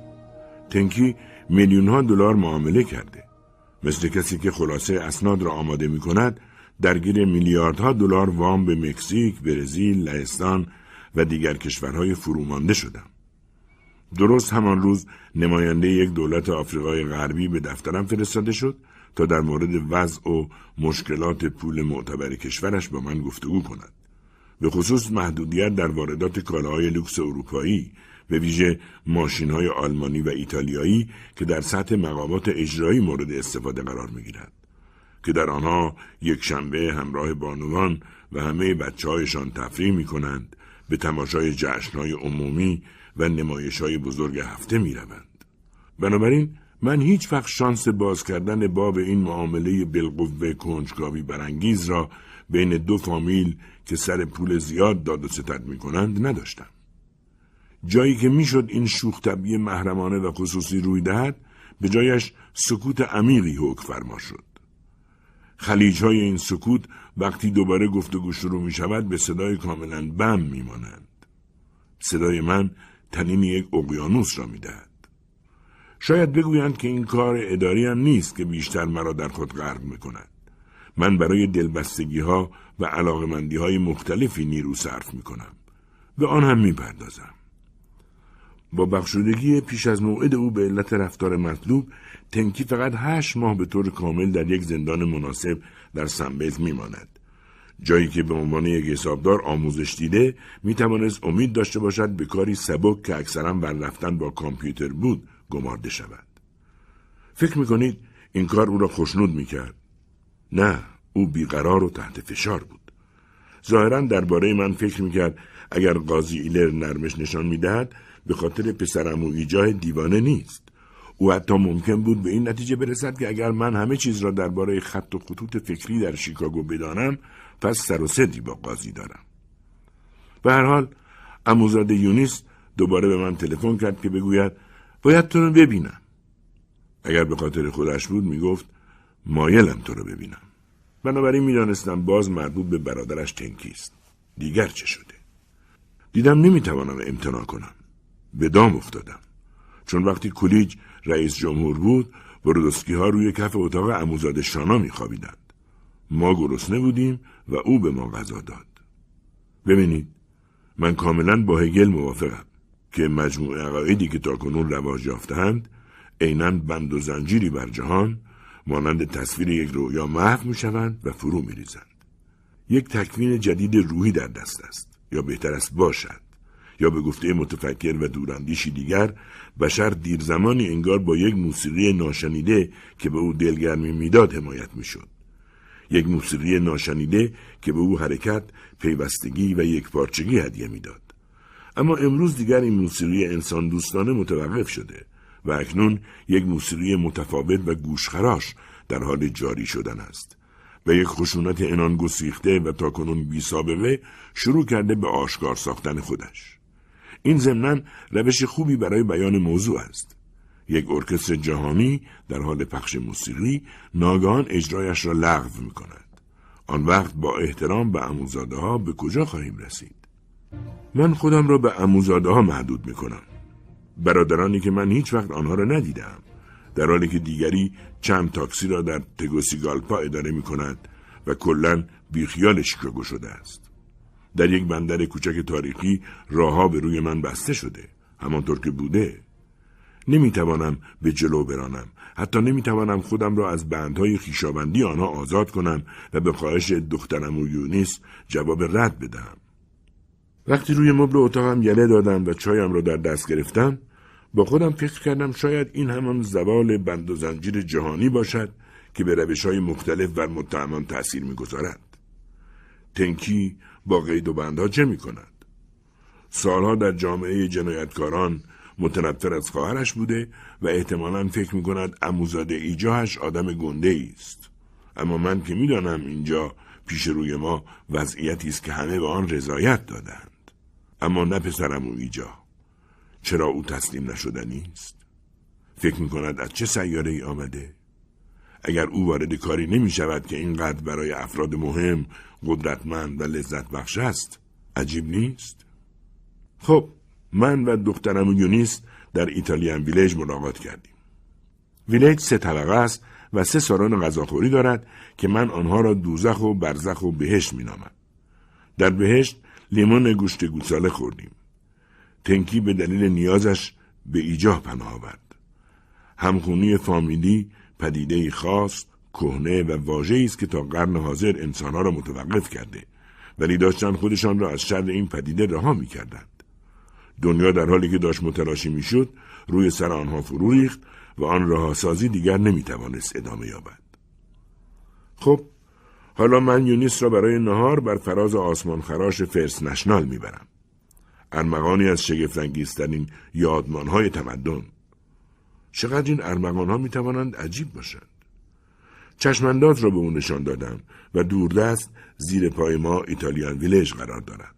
تنکی میلیون ها دلار معامله کرده. مثل کسی که خلاصه اسناد را آماده می کند درگیر میلیاردها دلار وام به مکزیک، برزیل، لهستان و دیگر کشورهای فرومانده شدم. درست همان روز نماینده یک دولت آفریقای غربی به دفترم فرستاده شد تا در مورد وضع و مشکلات پول معتبر کشورش با من گفتگو کند. به خصوص محدودیت در واردات کالاهای لوکس اروپایی به ویژه ماشین های آلمانی و ایتالیایی که در سطح مقامات اجرایی مورد استفاده قرار می گیرد. که در آنها یک شنبه همراه بانوان و همه بچه هایشان تفریح می کنند به تماشای جشنهای عمومی و نمایش های بزرگ هفته می روند. بنابراین من هیچ وقت شانس باز کردن باب این معامله بالقوه کنجکاوی برانگیز را بین دو فامیل که سر پول زیاد داد و ستد می کنند نداشتم. جایی که می‌شد این شوخ طبعی محرمانه و خصوصی روی دهد به جایش سکوت عمیقی حکم فرما شد. خلیج های این سکوت وقتی دوباره گفتگو شروع می شود به صدای کاملا بم می مانند. صدای من تنین یک اقیانوس را می دهد. شاید بگویند که این کار اداری هم نیست که بیشتر مرا در خود غرق می کند. من برای دلبستگی ها و علاقمندی های مختلفی نیرو صرف می کنم. به آن هم می پردازم. با بخشودگی پیش از موعد او به علت رفتار مطلوب تنکی فقط هشت ماه به طور کامل در یک زندان مناسب در سنبیت میماند. جایی که به عنوان یک حسابدار آموزش دیده می توانست امید داشته باشد به کاری سبک که اکثرا بر رفتن با کامپیوتر بود گمارده شود. فکر می کنید این کار او را خوشنود می کرد؟ نه او بیقرار و تحت فشار بود. ظاهرا درباره من فکر می‌کرد اگر قاضی ایلر نرمش نشان می‌دهد به خاطر پسرم و ایجاه دیوانه نیست. او حتی ممکن بود به این نتیجه برسد که اگر من همه چیز را درباره خط و خطوط فکری در شیکاگو بدانم پس سر و صدی با قاضی دارم. به هر حال اموزاده یونیس دوباره به من تلفن کرد که بگوید باید تو رو ببینم. اگر به خاطر خودش بود می‌گفت مایلم تو رو ببینم. بنابراین می‌دانستم باز مربوط به برادرش تنکی است دیگر چه شده؟ دیدم نمی‌توانم امتناع کنم. به دام افتادم. چون وقتی کلیج رئیس جمهور بود برودسکی ها روی کف اتاق اموزاده شانا میخوابیدند. ما گرسنه بودیم و او به ما غذا داد. ببینید من کاملا با هگل موافقم که مجموعه عقایدی که تاکنون رواج یافتهاند عینا بند و زنجیری بر جهان مانند تصویر یک رویا محو می‌شوند و فرو میریزند. یک تکوین جدید روحی در دست است یا بهتر است باشد. یا به گفته متفکر و دوراندیشی دیگر بشر دیر زمانی انگار با یک موسیقی ناشنیده که به او دلگرمی می‌داد حمایت می‌شد. یک موسیقی ناشنیده که به او حرکت پیوستگی و یک پارچگی هدیه می‌داد. اما امروز دیگر این موسیقی انسان دوستانه متوقف شده و اکنون یک موسیقی متفاوت و گوشخراش در حال جاری شدن است و یک خشونت انان گسیخته و تاکنون بی سابقه شروع کرده به آشکار ساختن خودش. این ضمنا روش خوبی برای بیان موضوع است یک ارکستر جهانی در حال پخش موسیقی ناگهان اجرایش را لغو می کند. آن وقت با احترام به اموزاده ها به کجا خواهیم رسید؟ من خودم را به اموزاده ها محدود می کنم. برادرانی که من هیچ وقت آنها را ندیدم. در حالی که دیگری چند تاکسی را در تگوسیگالپا اداره می کند و کلا بیخیال شیکاگو شده است. در یک بندر کوچک تاریخی راهها به روی من بسته شده. همانطور که بوده. نمی‌توانم به جلو برانم حتی نمی‌توانم خودم را از بندهای خیشاوندی آنها آزاد کنم و به خواهش دخترم و یونیس جواب رد بدهم وقتی روی مبل اتاقم یله دادم و چایم را در دست گرفتم با خودم فکر کردم شاید این همان زوال بند و زنجیر جهانی باشد که به روش های مختلف بر متهمان تأثیر می‌گذارد تنکی با قید و بندها چه می کند؟ سالها در جامعه جنایتکاران متنفر از خواهرش بوده و احتمالا فکر می کند اموزاده ایجاهش آدم گنده است. اما من که می‌دانم اینجا پیش روی ما وضعیتی است که همه به آن رضایت دادند. اما نه پسرم او ایجا. چرا او تسلیم نشدنی است؟ فکر می کند از چه سیاره ای آمده؟ اگر او وارد کاری نمی شود که اینقدر برای افراد مهم، قدرتمند و لذت بخش است، عجیب نیست؟ خب، من و دخترم یونیس در ایتالیان ویلیج ملاقات کردیم. ویلیج سه طبقه است و سه سالن غذاخوری دارد که من آنها را دوزخ و برزخ و بهشت مینامم. در بهشت لیمون گوشت گوساله خوردیم. تنکی به دلیل نیازش به ایجاه پناه آورد. همخونی فامیلی پدیده خاص، کهنه و واژه‌ای است که تا قرن حاضر انسانها را متوقف کرده ولی داشتن خودشان را از شر این پدیده رها می‌کردند. دنیا در حالی که داشت متلاشی می‌شد روی سر آنها فرو ریخت و آن رهاسازی دیگر نمی‌توانست ادامه یابد. خب حالا من یونیس را برای نهار بر فراز آسمان خراش فرس نشنال می‌برم. ارمغانی از شگفتانگیزترین یادمانهای تمدن. چقدر این ارمغان ها می توانند عجیب باشند. چشمانداز را به او نشان دادم و دوردست زیر پای ما ایتالیان ویلژ قرار دارد.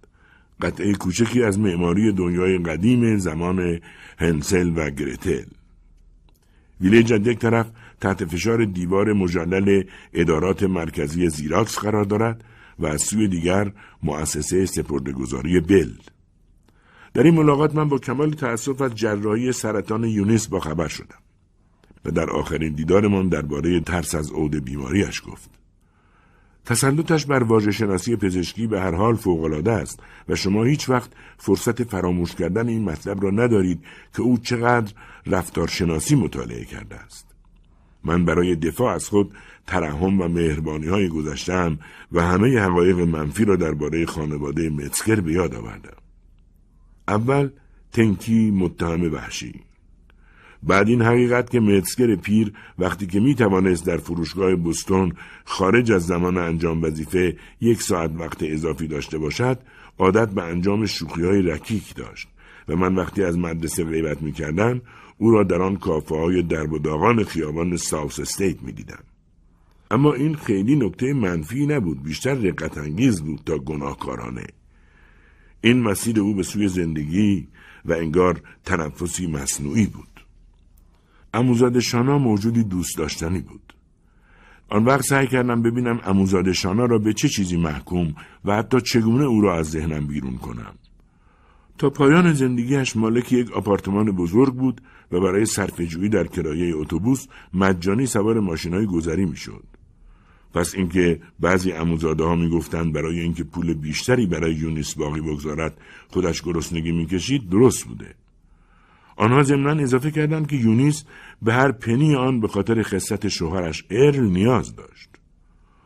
قطعه کوچکی از معماری دنیای قدیم زمان هنسل و گرتل. ویلیج از یک طرف تحت فشار دیوار مجلل ادارات مرکزی زیراکس قرار دارد و از سوی دیگر مؤسسه سپردگذاری بل. در این ملاقات من با کمال تأسف از جراحی سرطان یونیس با خبر شدم و در آخرین دیدارمان درباره ترس از عود بیماریش گفت تسلطش بر واژه شناسی پزشکی به هر حال فوقالعاده است و شما هیچ وقت فرصت فراموش کردن این مطلب را ندارید که او چقدر رفتارشناسی مطالعه کرده است. من برای دفاع از خود ترحم و مهربانی های گذشتم و همه حقایق منفی را درباره خانواده متسکر به یاد آوردم. اول تنکی متهم وحشی بعد این حقیقت که متسکر پیر وقتی که می توانست در فروشگاه بستون خارج از زمان انجام وظیفه یک ساعت وقت اضافی داشته باشد عادت به انجام شوخی های رکیک داشت و من وقتی از مدرسه غیبت می کردن او را در آن کافه های درب و داغان خیابان ساوس استیت می دیدم. اما این خیلی نکته منفی نبود بیشتر رقت انگیز بود تا گناهکارانه این مسیر او به سوی زندگی و انگار تنفسی مصنوعی بود. اموزاد شانا موجودی دوست داشتنی بود. آن وقت سعی کردم ببینم اموزاد شانا را به چه چیزی محکوم و حتی چگونه او را از ذهنم بیرون کنم. تا پایان زندگیش مالک یک آپارتمان بزرگ بود و برای صرفه‌جویی در کرایه اتوبوس مجانی سوار ماشینهای گذری می‌شد. پس اینکه بعضی عموزاده ها می‌گفتند برای اینکه پول بیشتری برای یونیس باقی بگذارد خودش گرسنگی می‌کشید درست بوده. آنها ضمنا اضافه کردند که یونیس به هر پنی آن به خاطر خصت شوهرش ارل نیاز داشت.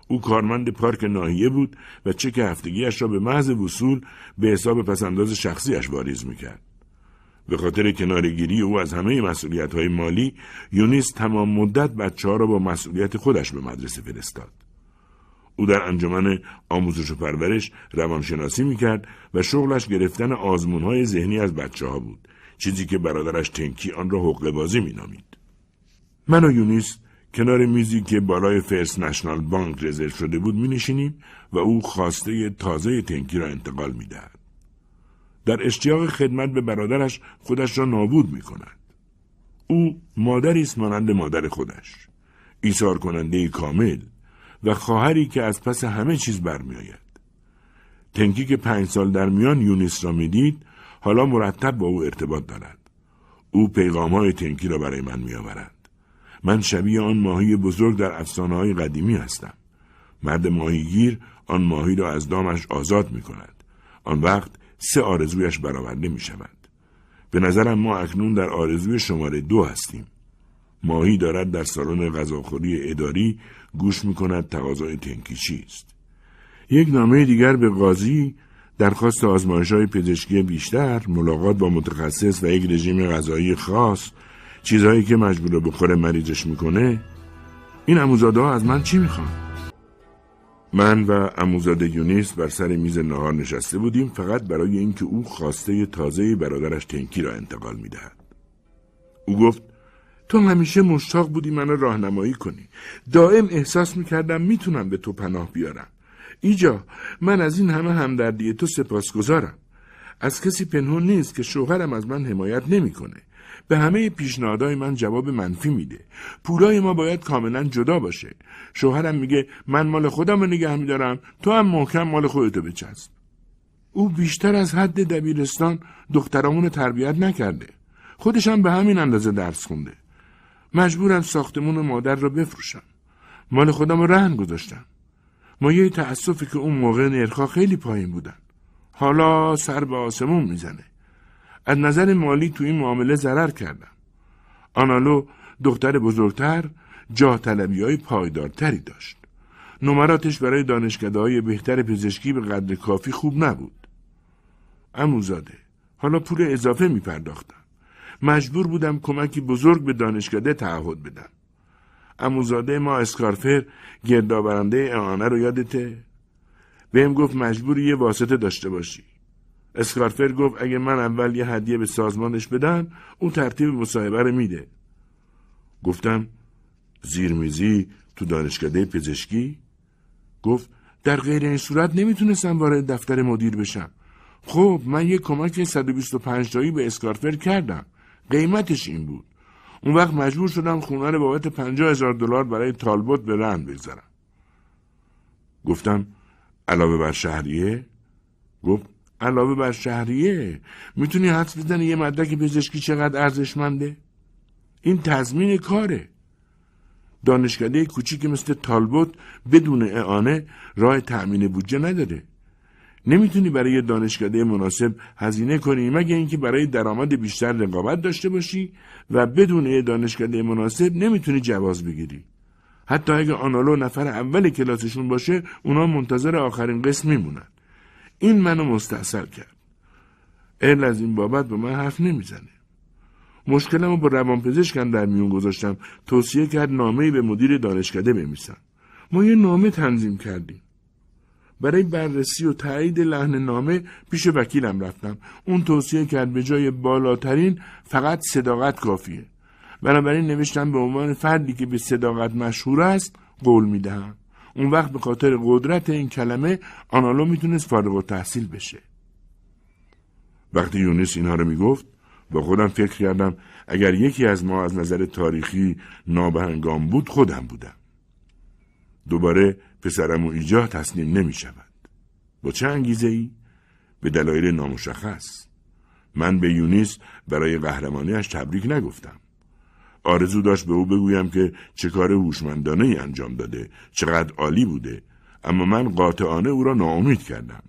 او کارمند پارک ناحیه بود و چک هفتگیش را به محض وصول به حساب پسنداز شخصیش واریز می‌کرد. به خاطر کنارگیری او از همه مسئولیت های مالی یونیس تمام مدت بچه ها را با مسئولیت خودش به مدرسه فرستاد. او در انجمن آموزش و پرورش روانشناسی می‌کرد و شغلش گرفتن آزمون های ذهنی از بچه ها بود چیزی که برادرش تنکی آن را حقوق بازی مینامید. من و یونیس کنار میزی که بالای فرست نشنال بانک رزرو شده بود می نشینیم و او خواسته تازه تنکی را انتقال می دهد. در اشتیاق خدمت به برادرش خودش را نابود می کند. او مادری است مانند مادر خودش. ایثار کننده کامل و خواهری که از پس همه چیز برمیآید. تنکی که پنج سال در میان یونیس را می‌دید حالا مرتب با او ارتباط دارد. او پیغام های تنکی را برای من میآورد. من شبیه آن ماهی بزرگ در افسانه های قدیمی هستم. مرد ماهیگیر آن ماهی را از دامش آزاد می کند. آن وقت سه آرزویش برآورده می شود. به نظرم ما اکنون در آرزوی شماره دو هستیم. ماهی دارد در سالن غذاخوری اداری گوش می کند تقاضای تنکی چیست. یک نامه دیگر به قاضی درخواست آزمایش های پزشکی بیشتر، ملاقات با متخصص و یک رژیم غذایی خاص، چیزهایی که مجبور بخوره مریضش می‌کنه، این اموزاده ها از من چی می‌خوان؟ من و اموزاده یونیس بر سر میز نهار نشسته بودیم فقط برای اینکه او خواسته تازه برادرش تنکی را انتقال می‌دهد. او گفت تو همیشه مشتاق بودی منو راهنمایی کنی. دائم احساس می‌کردم می‌تونم به تو پناه بیارم. ایجا من از این همه همدردی تو سپاسگزارم. از کسی پنهون نیست که شوهرم از من حمایت نمی‌کنه. به همه پیشنهادهای من جواب منفی میده. پولای ما باید کاملا جدا باشه. شوهرم میگه من مال خودم رو نگه میدارم تو هم محکم مال خودتو بچسب. او بیشتر از حد دبیرستان دخترامون تربیت نکرده. خودشم به همین اندازه درس خونده. مجبورم ساختمون مادر رو بفروشم. مال خودم رو رهن گذاشتم. یه تأسفی که اون موقع نرخا خیلی پایین بودن. حالا سر به آسمون می‌زنه. از نظر مالی تو این معامله ضرر کردم. آنالو دختر بزرگتر جاه طلبی های پایدارتری داشت. نمراتش برای دانشکده های بهتر پزشکی به قدر کافی خوب نبود. اموزاده حالا پول اضافه می پرداختم. مجبور بودم کمکی بزرگ به دانشکده تعهد بدم. اموزاده ما اسکارفر گردآورنده اعانه رو یادته؟ بهم گفت مجبوری یه واسطه داشته باشی. اسکارفر گفت اگه من اول یه هدیه به سازمانش بدم اون ترتیب مصاحبه رو میده گفتم زیرمیزی تو دانشکده پزشکی گفت در غیر این صورت نمی‌تونستم وارد دفتر مدیر بشم خب من یه کمک 125 تایی به اسکارفر کردم قیمتش این بود. اون وقت مجبور شدم خونه رو بابت 50 هزار دلار برای تالبوت به رند بگذارم. گفتم علاوه بر شهریه؟ گفت علاوه بر شهریه می‌تونی حدس بزنی یه مدرک پزشکی چقدر ارزشمنده؟ این تضمین کاره. دانشکده کوچیک مثل تالبوت بدون اعانه راه تأمین بودجه نداره. نمی‌تونی برای دانشکده مناسب هزینه کنی مگه اینکه برای درآمد بیشتر رقابت داشته باشی و بدون دانشکده مناسب نمی‌تونی جواز بگیری. حتی اگه آنالو نفر اول کلاسشون باشه اونا منتظر آخرین قسم میمونن. این منو مستحصل کرد. ارل از این بابت به من حرف نمی‌زنه. مشکلم رو با روانپزشکم در میون گذاشتم. توصیه کرد نامه به مدیر دانشکده بمیسم ما یه نامه تنظیم کردیم. برای بررسی و تایید لحن نامه پیش وکیلم رفتم. اون توصیه کرد به جای بالاترین فقط صداقت کافیه. بنابراین نوشتم به عنوان فردی که به صداقت مشهور است قول می‌دهم. اون وقت به خاطر قدرت این کلمه آنالو می‌تونست فارغ و تحصیل بشه. وقتی یونس اینها رو می‌گفت با خودم فکر کردم اگر یکی از ما از نظر تاریخی نابهنگام بود خودم بودم. دوباره پسرم و ایجا تسلیم نمی شود. با چه انگیزه ای؟ به دلایل نامشخص. من به یونیس برای قهرمانیش تبریک نگفتم. آرزو داشت به او بگویم که چه کار هوشمندانه ای انجام داده، چقدر عالی بوده، اما من قاطعانه او را ناامید کردم.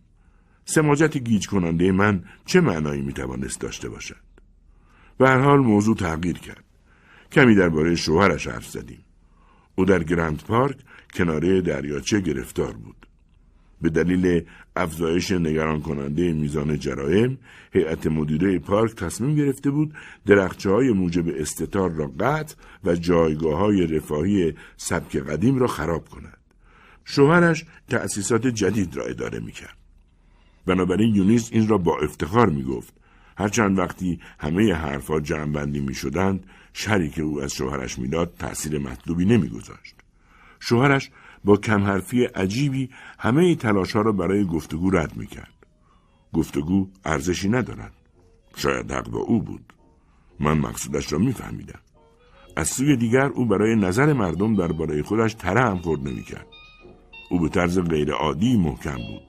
سماجت گیج کننده من چه معنایی می‌توانست داشته باشد؟ به هر حال موضوع تغییر کرد. کمی درباره شوهرش حرف زدیم. او در گرند پارک کناره دریاچه گرفتار بود. به دلیل افزایش نگران کننده میزان جرائم، هیئت مدیره پارک تصمیم گرفته بود درخچه های موجب استتار را قطع و جایگاه های رفاهی سبک قدیم را خراب کند. شوهرش تأسیسات جدید را اداره می‌کرد. بنابراین یونیس این را با افتخار می گفت. هرچند وقتی همه حرفها جمع می شدند شری او از شوهرش می‌داد تأثیر مطلوبی نمی گذاشت. شوهرش با کمحرفی عجیبی همه تلاش ها را برای گفتگو رد می کرد. گفتگو ارزشی ندارد. شاید حق با او بود. من مقصودش را میفهمیدم. از سوی دیگر او برای نظر مردم درباره خودش تره هم خورد نمی کرد. او به طرز غیرعادی محکم بود.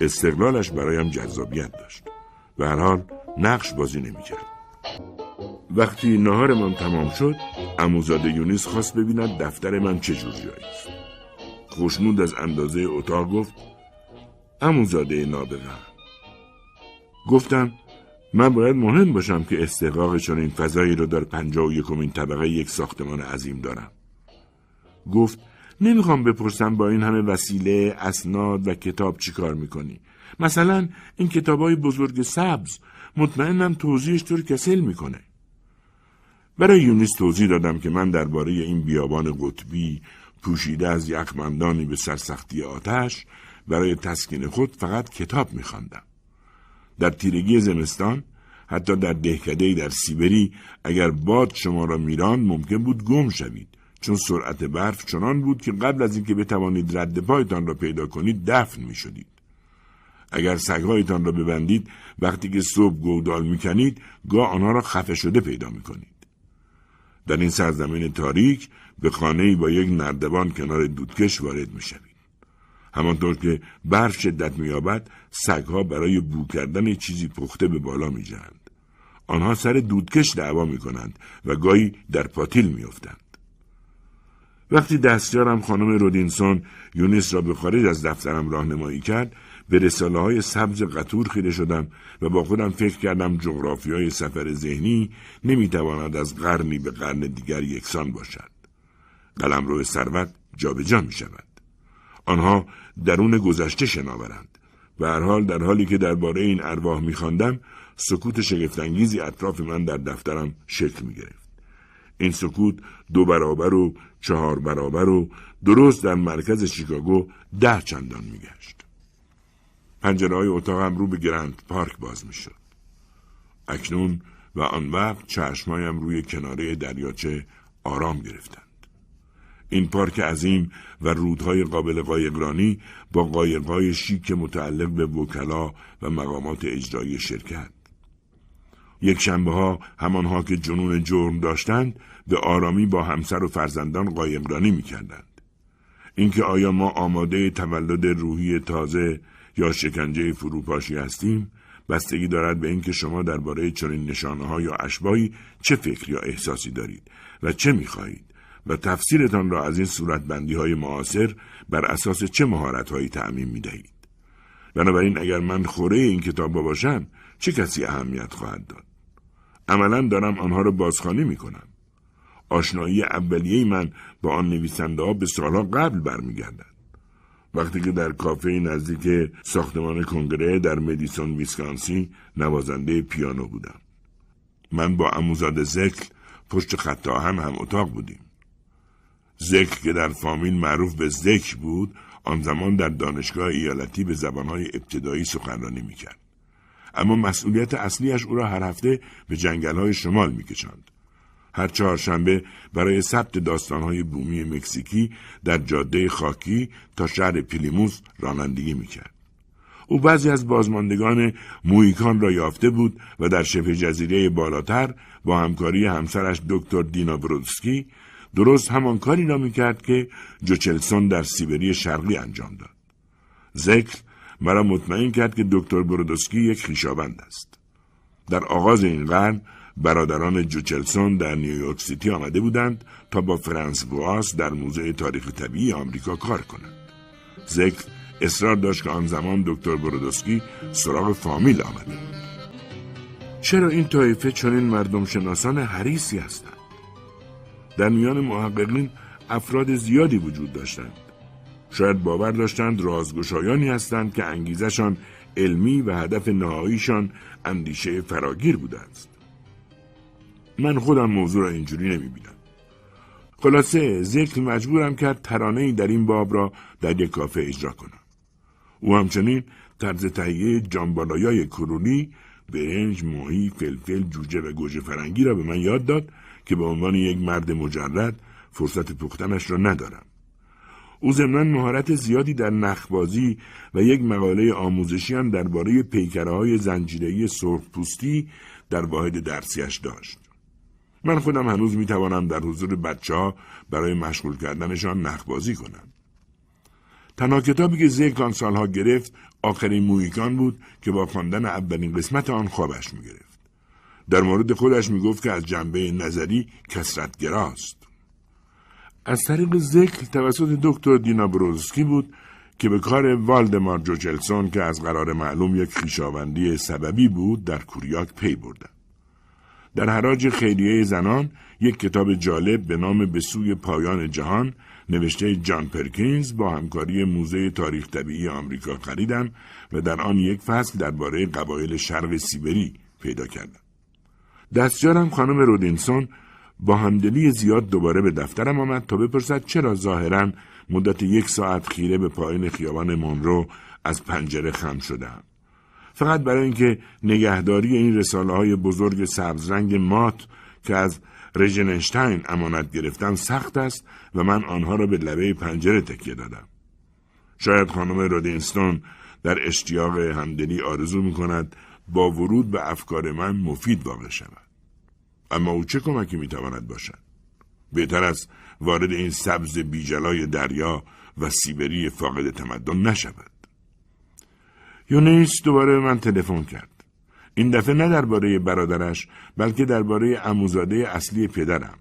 استقلالش برایم جذابیت داشت. به هر حال نقش بازی نمی‌کرد. وقتی نهارمان تمام شد اموزاده یونیس خواست ببیند دفتر من چه جور جایی است. خوشنود از اندازه اتاق گفت اموزاده نابغه. گفتم من باید مهم باشم که استحقاق چنین فضایی را در پنجاه و یکمین طبقه یک ساختمان عظیم دارم. گفت نمی‌خوام بپرسم با این همه وسیله اسناد و کتاب چیکار می‌کنی؟ مثلا این کتاب های بزرگ سبز مطمئنم توضیحش طور کسل می‌کنه. برای یونیس توضیح دادم که من درباره این بیابان قطبی پوشیده از یخمندانی به سرسختی آتش برای تسکین خود فقط کتاب میخواندم در تیرگی زمستان حتی در دهکده در سیبری اگر باد شما را میران ممکن بود گم شوید چون سرعت برف چنان بود که قبل از اینکه بتوانید رد پایتان را پیدا کنید دفن می شدید. اگر سگهایتان را ببندید وقتی که صبح گودال می‌کنید گاه آنها را خفه شده پیدا می‌کنید. در این سرزمین تاریک به خانه با یک نردبان کنار دودکش وارد می‌شوید. همانطور که برف شدت مییابد سگها برای بو کردن چیزی پخته به بالا میجهند. آنها سر دودکش دعوا می‌کنند و گاهی در پاتیل میافتند. وقتی دستیارم خانم رودینسون یونیس را به خارج از دفترم راهنمایی کرد به رساله های سبز قطور خیره شدم و با خودم فکر کردم جغرافی های سفر ذهنی نمی‌تواند از قرنی به قرن دیگر یکسان باشد. قلم روی ثروت جابجا می شود. آنها درون گذشته شناورند. به هر حال در حالی که درباره این ارواح میخواندم سکوت شگفتانگیزی اطراف من در دفترم شکل می گرفت. این سکوت دو برابر و چهار برابر و درست در مرکز شیکاگو ده چندان میگشت. پنجره های اتاقم رو به گرند پارک باز می شد. اکنون و آن وقت چشمایم روی کناره دریاچه آرام گرفتند. این پارک عظیم و رودهای قابل قایقرانی با قایقهای شیک متعلق به وکلا و مقامات اجرایی شرکت. یک شنبه ها همانها که جنون جرم داشتند به آرامی با همسر و فرزندان قایقرانی می کردند. اینکه آیا ما آماده تولد روحی تازه یا شکنجه فروپاشی هستیم بستگی دارد به اینکه شما درباره چنین نشانه ها یا اشباهی چه فکر یا احساسی دارید و چه می‌خواهید و تفسیرتان را از این صورتبندی های معاصر بر اساس چه مهارت هایی تعمین می دهید. بنابراین اگر من خوره این کتاب باشم چه کسی اهمیت خواهد داد؟ عملا دارم آنها را بازخوانی می کنم. آشنایی اولیه من با آن نویسنده ها به سالها قبل برمیگردد. وقتی که در کافه نزدیک ساختمان کنگره در مدیسون ویسکانسی نوازنده پیانو بودم. من با اموزاد زکل پشت خط هم هم اتاق بودیم. زکل که در فامیل معروف به زکل بود آن زمان در دانشگاه ایالتی به زبانهای ابتدایی سخنرانی می‌کرد. اما مسئولیت اصلیش او را هر هفته به جنگل های شمال میکشاند. هر چهارشنبه برای ثبت داستانهای بومی مکزیکی در جاده خاکی تا شهر پیلیموس رانندگی می‌کرد. او بعضی از بازماندگان مویکان را یافته بود و در شبه جزیره بالاتر با همکاری همسرش دکتر دینا برودسکی درست همان کاری را می‌کرد که جوچلسون در سیبری شرقی انجام داد. ذکر مرا مطمئن کرد که دکتر برودسکی یک خیشاوند است. در آغاز این قرن برادران جوچلسون در نیویورک سیتی آمده بودند تا با فرانس بواس در موزه تاریخ طبیعی آمریکا کار کنند. ذکر اصرار داشت که آن زمان دکتر برودوسکی سراغ فامیل آمده چرا این طایفه چنین مردم شناسان حریصی هستند؟ در میان محققین افراد زیادی وجود داشتند. شاید باور داشتند رازگشایانی هستند که انگیزشان علمی و هدف نهاییشان اندیشه فراگیر بوده است. من خودم موضوع را اینجوری نمی‌بینم خلاصه ذکر مجبورم کرد ترانه در این باب را در یک کافه اجرا کنم او همچنین طرز تهیه جانبالایای کرونی برنج، ماهی، فلفل، جوجه و گوجه فرنگی را به من یاد داد که به عنوان یک مرد مجرد فرصت پختنش را ندارم. او ضمنا مهارت زیادی در نخبازی و یک مقاله آموزشی هم درباره پیکره های زنجیره‌ای سرخپوستی در واحد درسیش داشت. من خودم هنوز می توانم در حضور بچه ها برای مشغول کردنشان نخبازی کنم. تنها کتابی که زیک آن سالها گرفت آخرین مویکان بود که با خواندن اولین قسمت آن خوابش می‌گرفت در مورد خودش می‌گفت که از جنبه نظری کسرتگراست از طریق ذکر توسط دکتر دینا بروزسکی بود که به کار والدمار جوچلسون که از قرار معلوم یک خیشاوندی سببی بود در کوریاک پی بردم. در حراج خیریه زنان یک کتاب جالب به نام به سوی پایان جهان نوشته جان پرکینز با همکاری موزه تاریخ طبیعی آمریکا خریدم و در آن یک فصل درباره قبایل شرق سیبری پیدا کردم. دستجارم خانم رودینسون با همدلی زیاد دوباره به دفترم آمد تا بپرسد چرا ظاهرا مدت یک ساعت خیره به پایین خیابان مونرو از پنجره خم شدم. فقط برای اینکه نگهداری این رساله های بزرگ سبزرنگ مات که از رژنشتاین امانت گرفتن سخت است و من آنها را به لبه پنجره تکیه دادم. شاید خانم رودینستون در اشتیاق همدلی آرزو می کند با ورود به افکار من مفید واقع شود. اما او چه کمکی می تواند باشد؟ بهتر است وارد این سبز بیجلای دریا و سیبری فاقد تمدن نشود. یونیس دوباره من تلفن کرد. این دفعه نه درباره برادرش بلکه درباره اموزاده اصلی پدرم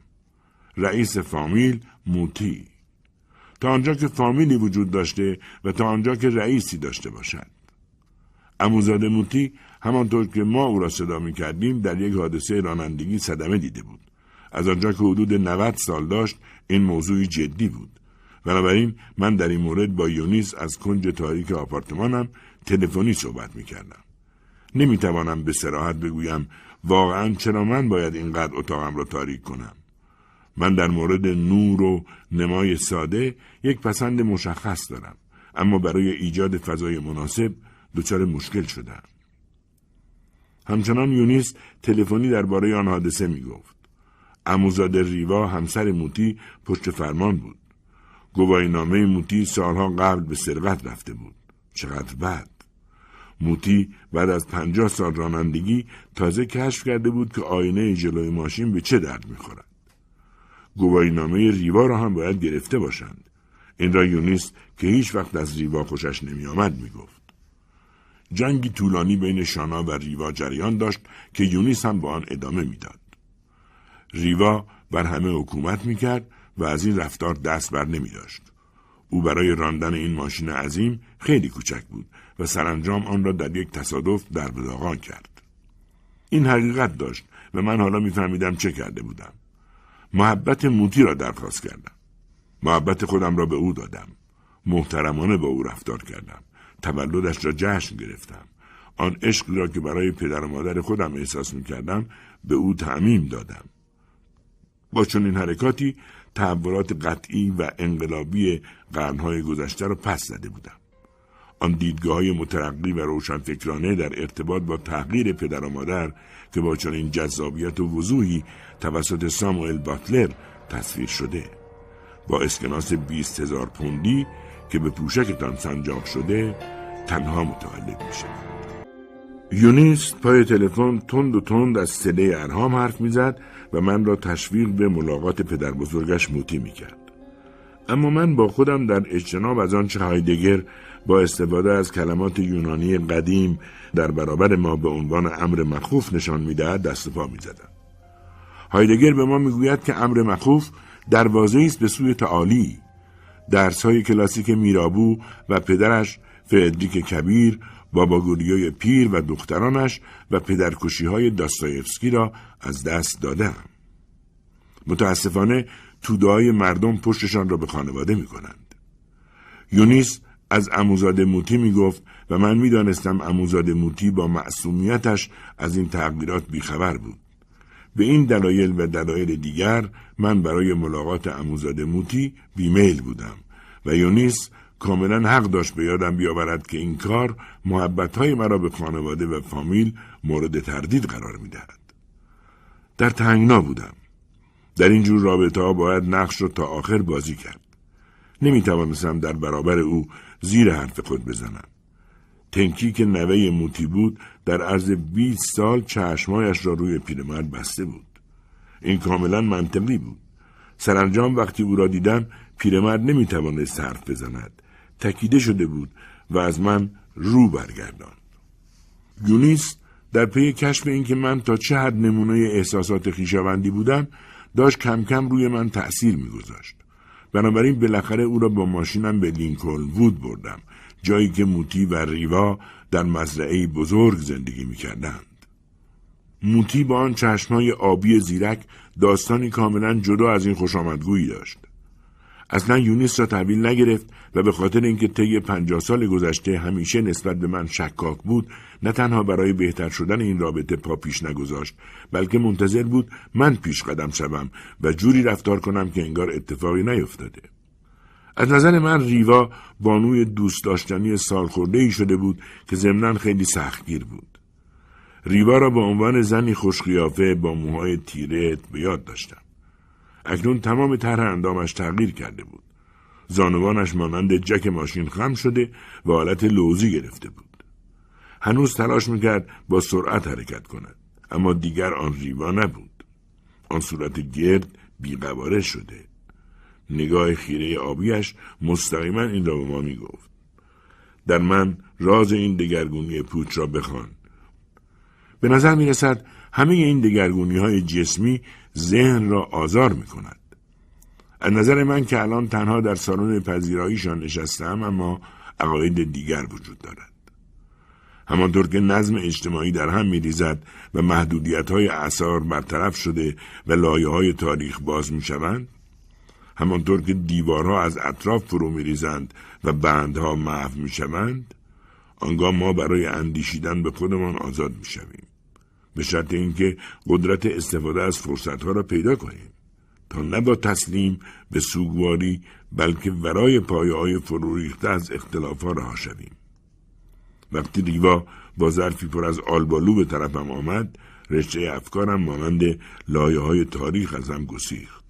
رئیس فامیل موتی. تا آنجا که فامیلی وجود داشته و تا آنجا که رئیسی داشته باشد. اموزاده موتی همانطور که ما او را صدا می کردیم در یک حادثه رانندگی صدمه دیده بود. از آنجا که حدود 90 سال داشت این موضوعی جدی بود. بنابراین من در این مورد با یونیس از کنج تاریک آپارتمانم تلفنی صحبت می کردم. نمی توانم به سراحت بگویم واقعا چرا من باید اینقدر اتاقم را تاریک کنم. من در مورد نور و نمای ساده یک پسند مشخص دارم اما برای ایجاد فضای مناسب دچار مشکل شدم. همچنان یونیس تلفنی درباره آن حادثه می گفت. اموزاده ریوا همسر موتی پشت فرمان بود. گواهی نامه موتی سالها قبل به سرقت رفته بود. چقدر بد. موتی بعد از پنجاه سال رانندگی تازه کشف کرده بود که آینه جلوی ماشین به چه درد می‌خورد. گواهی نامه ریوا را هم باید گرفته باشند. این را یونیست که هیچ وقت از ریوا خوشش نمیآمد می‌گفت. جنگی طولانی بین شانا و ریوا جریان داشت که یونیس هم با آن ادامه می‌داد. ریوا بر همه حکومت می‌کرد و از این رفتار دست بر نمی داشت. او برای راندن این ماشین عظیم خیلی کوچک بود و سرانجام آن را در یک تصادف در بداغان کرد. این حقیقت داشت و من حالا میفهمیدم چه کرده بودم. محبت موتی را درخواست کردم. محبت خودم را به او دادم. محترمانه با او رفتار کردم. تولدش را جشن گرفتم. آن عشقی را که برای پدر و مادر خودم احساس می‌کردم به او تعمیم دادم. با چنین حرکاتی تحولات قطعی و انقلابی قرنهای گذشته را پس زده بودم. آن دیدگاه های مترقی و روشنفکرانه در ارتباط با تغییر پدر و مادر که با چنین جذابیت و وضوحی توسط ساموئل باتلر تصویر شده با اسکناس بیست هزار پوندی که به پوشکتان سنجاق شده تنها متولد میشه یونیس پای تلفن تند و تند از سله ارهام حرف می‌زد و من را تشویق به ملاقات پدر بزرگش موتی می‌کرد. اما من با خودم در اجتناب از آنچه هایدگر با استفاده از کلمات یونانی قدیم در برابر ما به عنوان امر مخوف نشان می‌دهد دست پا می‌زدم هایدگر به ما می‌گوید که امر مخوف دروازه است به سوی تعالی درس های کلاسیک میرابو و پدرش فردریک کبیر بابا گوریوی پیر و دخترانش و پدرکشی های داستایفسکی را از دست دادم. متاسفانه توده مردم پشتشان را به خانواده می کنند. یونیس از اموزاده موتی می گفت و من می دانستم اموزاده موتی با معصومیتش از این تغییرات بیخبر بود. به این دلایل و دلایل دیگر من برای ملاقات اموزاده موتی بیمیل بودم و یونیس کاملا حق داشت به یادم بیاورد که این کار محبتهای مرا به خانواده و فامیل مورد تردید قرار می دهد. در تنگنا بودم. در این جور رابطه ها باید نقش را تا آخر بازی کرد. نمی توانستم در برابر او زیر حرف خود بزنم. تنکی که نوه موتی بود در عرض 20 سال چشمایش را روی پیرمرد بسته بود. این کاملا منطقی بود. سرانجام وقتی او را دیدم پیرمرد نمی توانست حرف بزند. تکیده شده بود و از من رو برگردان. یونیس در پی کشف اینکه من تا چه حد نمونه احساسات خیشاوندی بودم داشت کم کم روی من تأثیر میگذاشت. بنابراین بالاخره او را با ماشینم به لینکلن وود بردم جایی که موتی و ریوا در مزرعه بزرگ زندگی می‌کردند. موتی با آن چشمهای آبی زیرک داستانی کاملا جدا از این خوشامدگویی داشت. اصلا یونیس را تحویل نگرفت و به خاطر اینکه طی پنجاه سال گذشته همیشه نسبت به من شکاک بود نه تنها برای بهتر شدن این رابطه پا پیش نگذاشت بلکه منتظر بود من پیش قدم شوم و جوری رفتار کنم که انگار اتفاقی نیفتاده. از نظر من ریوا بانوی دوست داشتنی سالخورده ای شده بود که ضمنا خیلی سختگیر بود. ریوا را به عنوان زنی خوشقیافه با موهای تیره به یاد داشتم. اکنون تمام طرح اندامش تغییر کرده بود. زانوانش مانند جک ماشین خم شده و حالت لوزی گرفته بود. هنوز تلاش می‌کرد با سرعت حرکت کند. اما دیگر آن ریوا نبود. آن صورت گرد بیقواره شده. نگاه خیره آبیش مستقیما این را به ما می‌گفت. در من راز این دگرگونی پوچ را بخوان. به نظر می رسد همه این دگرگونی های جسمی ذهن را آزار می کند. از نظر من که الان تنها در سالن پذیراییشان نشستم اما عقاید دیگر وجود دارد. همانطور که نظم اجتماعی در هم می ریزد و محدودیت های اثار برطرف شده و لایه های تاریخ باز می شوند، همانطور که دیوارها از اطراف فرو می ریزند و بندها محو می شوند، آنگاه ما برای اندیشیدن به خودمان آزاد می شویم. به شرط اینکه قدرت استفاده از فرصتها را پیدا کنیم. تا نه با تسلیم به سوگواری بلکه ورای پایه های فرو ریخته از اختلافها رها شویم. وقتی ریوا با ظرفی پر از آلبالو به طرفم آمد رشته افکارم مانند لایه های تاریخ از هم گسیخت.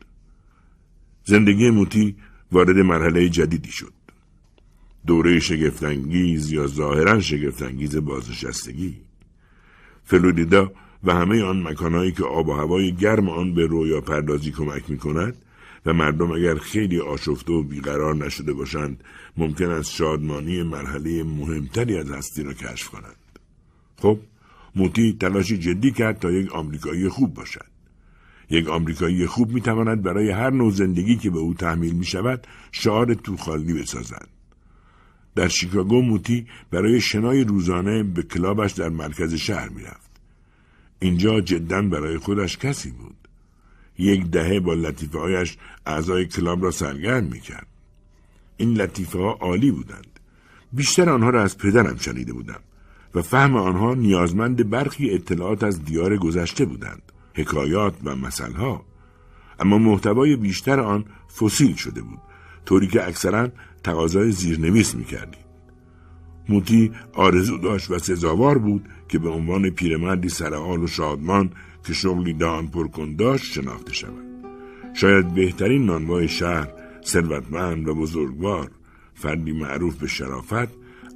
زندگی موتی وارد مرحله جدیدی شد. دوره شگفتانگیز یا ظاهرا شگفتانگیز بازنشستگی. فلوریدا و همه آن مکانهایی که آب و هوای گرم آن به رویا پردازی کمک می کند و مردم اگر خیلی آشفته و بیقرار نشده باشند ممکن است شادمانی مرحله مهمتری از هستی را کشف کنند. خب موتی تلاشی جدی کرد تا یک آمریکایی خوب باشد. یک آمریکایی خوب می تواند برای هر نوع زندگی که به او تحمیل می شود شعار توخالی بسازد. در شیکاگو موتی برای شنای روزانه به کلابش در مرکز شهر می‌رفت. اینجا جدا برای خودش کسی بود. یک دهه با لطیفه هایش اعضای کلاب را سرگرم می‌کرد. این لطیفه ها عالی بودند. بیشتر آنها را از پدرم شنیده بودم. و فهم آنها نیازمند برخی اطلاعات از دیار گذشته بودند حکایات و مثلها اما محتوای بیشتر آن فسیل شده بود طوری که اکثرا تقاضای زیرنویس می‌کردیم. موتی آرزو داشت و سزاوار بود که به عنوان پیرمردی سرحال و شادمان که شغلی دان پرکن داشت شناخته شود. شاید بهترین نانوای شهر ثروتمند و بزرگوار فردی معروف به شرافت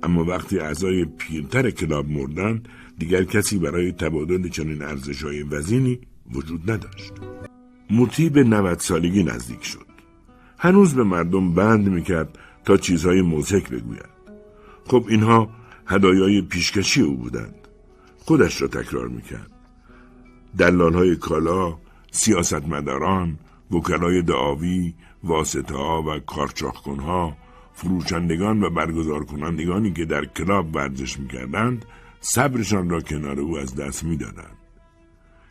اما وقتی اعضای پیرتر کلاب مردند دیگر کسی برای تبادل چنین ارزشهای وزینی وجود نداشت. موتی به 90 سالگی نزدیک شد. هنوز به مردم بند می‌کرد تا چیزهای موزک بگوید خب اینها هدایای پیشکشی او بودند. خودش را تکرار می‌کرد. دلال های کالا سیاستمداران وکلای دعاوی واسطه ها و کارچاخکن ها فروشندگان و برگزار کنندگانی که در کلاب ورزش می‌کردند صبرشان را کنار او از دست می‌دادند.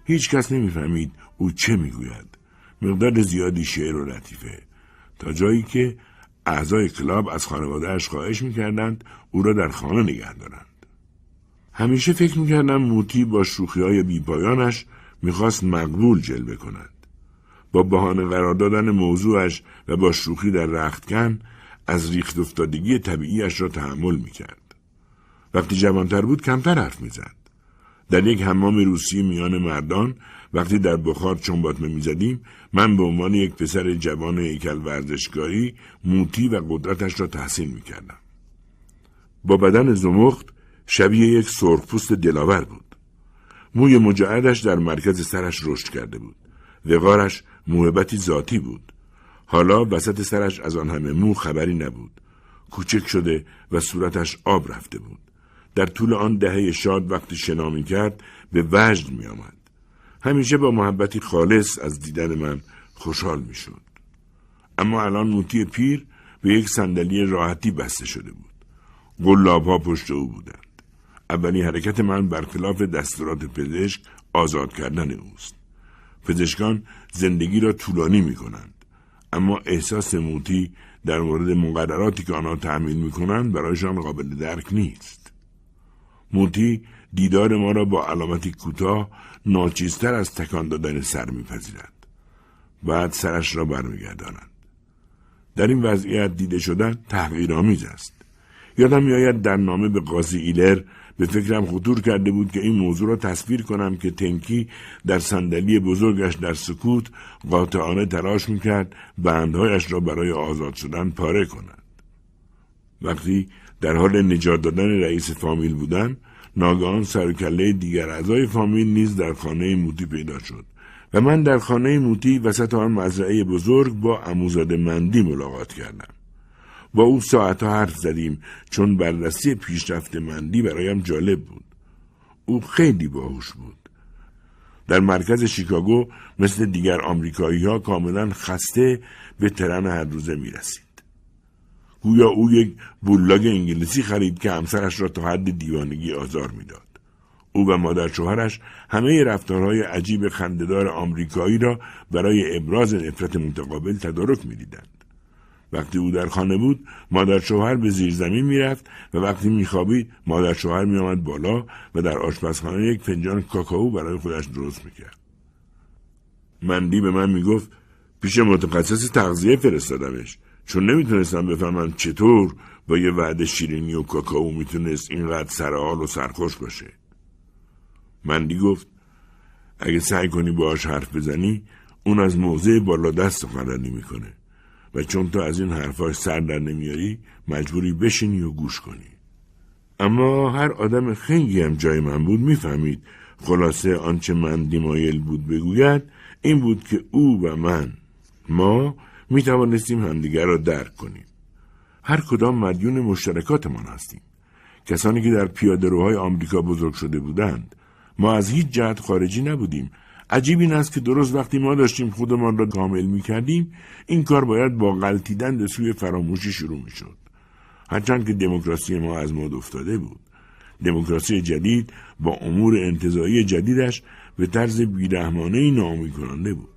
هیچ کس نمی‌فهمید او چه می‌گوید. مقدار زیادی شعر و لطیفه. تا جایی که اعضای کلاب از خانوادهش خواهش می‌کردند او را در خانه نگه دارند. همیشه فکر می‌کردم موتی با شوخی های بیپایانش می‌خواست مقبول جلوه کند. با بهانه قرار دادن موضوعش و با شوخی در رختکن از ریخت افتادگی طبیعیش را تحمل می‌کرد. وقتی جوانتر بود کمتر حرف می‌زد. در یک حمام روسی میان مردان وقتی در بخار چنباتمه می‌زدیم من به عنوان یک پسر جوان هیکل ورزشگاهی موتی و قدرتش را تحسین می‌کردم. با بدن زمخت شبیه یک سرخپوست دلاور بود. موی مجعدش در مرکز سرش رشد کرده بود. وقارش موهبتی ذاتی بود. حالا وسط سرش از آن همه مو خبری نبود. کوچک شده و صورتش آب رفته بود. در طول آن دهه شاد وقتی شنا می کرد به وجد می آمد. همیشه با محبتی خالص از دیدن من خوشحال می شد. اما الان موتی پیر به یک صندلی راحتی بسته شده بود. گلاب ها پشت او بودند. اولین حرکت من برخلاف دستورات پزشک آزاد کردن اوست. پزشکان زندگی را طولانی می کنند. اما احساس موتی در مورد مقرراتی که آنها تحمیل می کنند برایشان قابل درک نیست. موتی دیدار ما را با علامتی کوتاه ناچیزتر از تکان دادن سر میپذیرد. بعد سرش را برمیگرداند. در این وضعیت دیده شدن تحقیرآمیز است. یادم میآید در نامه به قاضی ایلر به فکرم خطور کرده بود که این موضوع را تصویر کنم که تنکی در صندلی بزرگش در سکوت قاطعانه تلاش می‌کرد بندهایش را برای آزاد شدن پاره کند. وقتی در حال نجات دادن رئیس فامیل بودن ناگهان سرکله دیگر اعضای فامیل نیز در خانه موتی پیدا شد و من در خانه موتی وسط آن مزرعه بزرگ با اموزاده مندی ملاقات کردم. با او ساعتها حرف زدیم چون بررسی پیشرفت مندی برایم جالب بود. او خیلی باهوش بود. در مرکز شیکاگو مثل دیگر آمریکایی ها کاملا خسته به ترن هر روزه می رسید. گویا او یک بولاگ انگلیسی خرید که همسرش را تا حد دیوانگی آزار می‌داد. او و مادر شوهرش همه رفتارهای عجیب خندهدار آمریکایی را برای ابراز نفرت متقابل تدارک می‌دیدند. وقتی او در خانه بود مادر شوهر به زیر زمین می‌رفت و وقتی میخوابید مادر شوهر میآمد بالا و در آشپزخانه یک فنجان کاکائو برای خودش درست می‌کرد مندی به من می‌گفت پیش متخصص تغذیه فرستادمش چون نمی‌تونستم بفهمم چطور با یه وعده شیرینی و کاکائو می‌تونست اینقدر سرحال و سرخوش باشه. مندی گفت اگه سعی کنی باهاش حرف بزنی اون از موضع بالا دست سخنرانی می‌کنه. و چون تو از این حرفاش سر در نمیاری مجبوری بشینی و گوش کنی. اما هر آدم خنگی هم جای من بود می‌فهمید. خلاصه آنچه من دیمایل بود بگوید این بود که او و من ما می توانستیم همدیگر را درک کنیم هر کدام مدیون مشترکاتمان هستیم کسانی که در پیاده روهای آمریکا بزرگ شده بودند ما از هیچ جهت خارجی نبودیم عجیب این است که درست وقتی ما داشتیم خودمان را کامل می کردیم این کار باید با غلطیدن به سوی فراموشی شروع می شد. هرچند که دموکراسی ما از مد افتاده بود. دموکراسی جدید با امور انتظایی جدیدش به طرز بیرحمانه نامی کننده بود.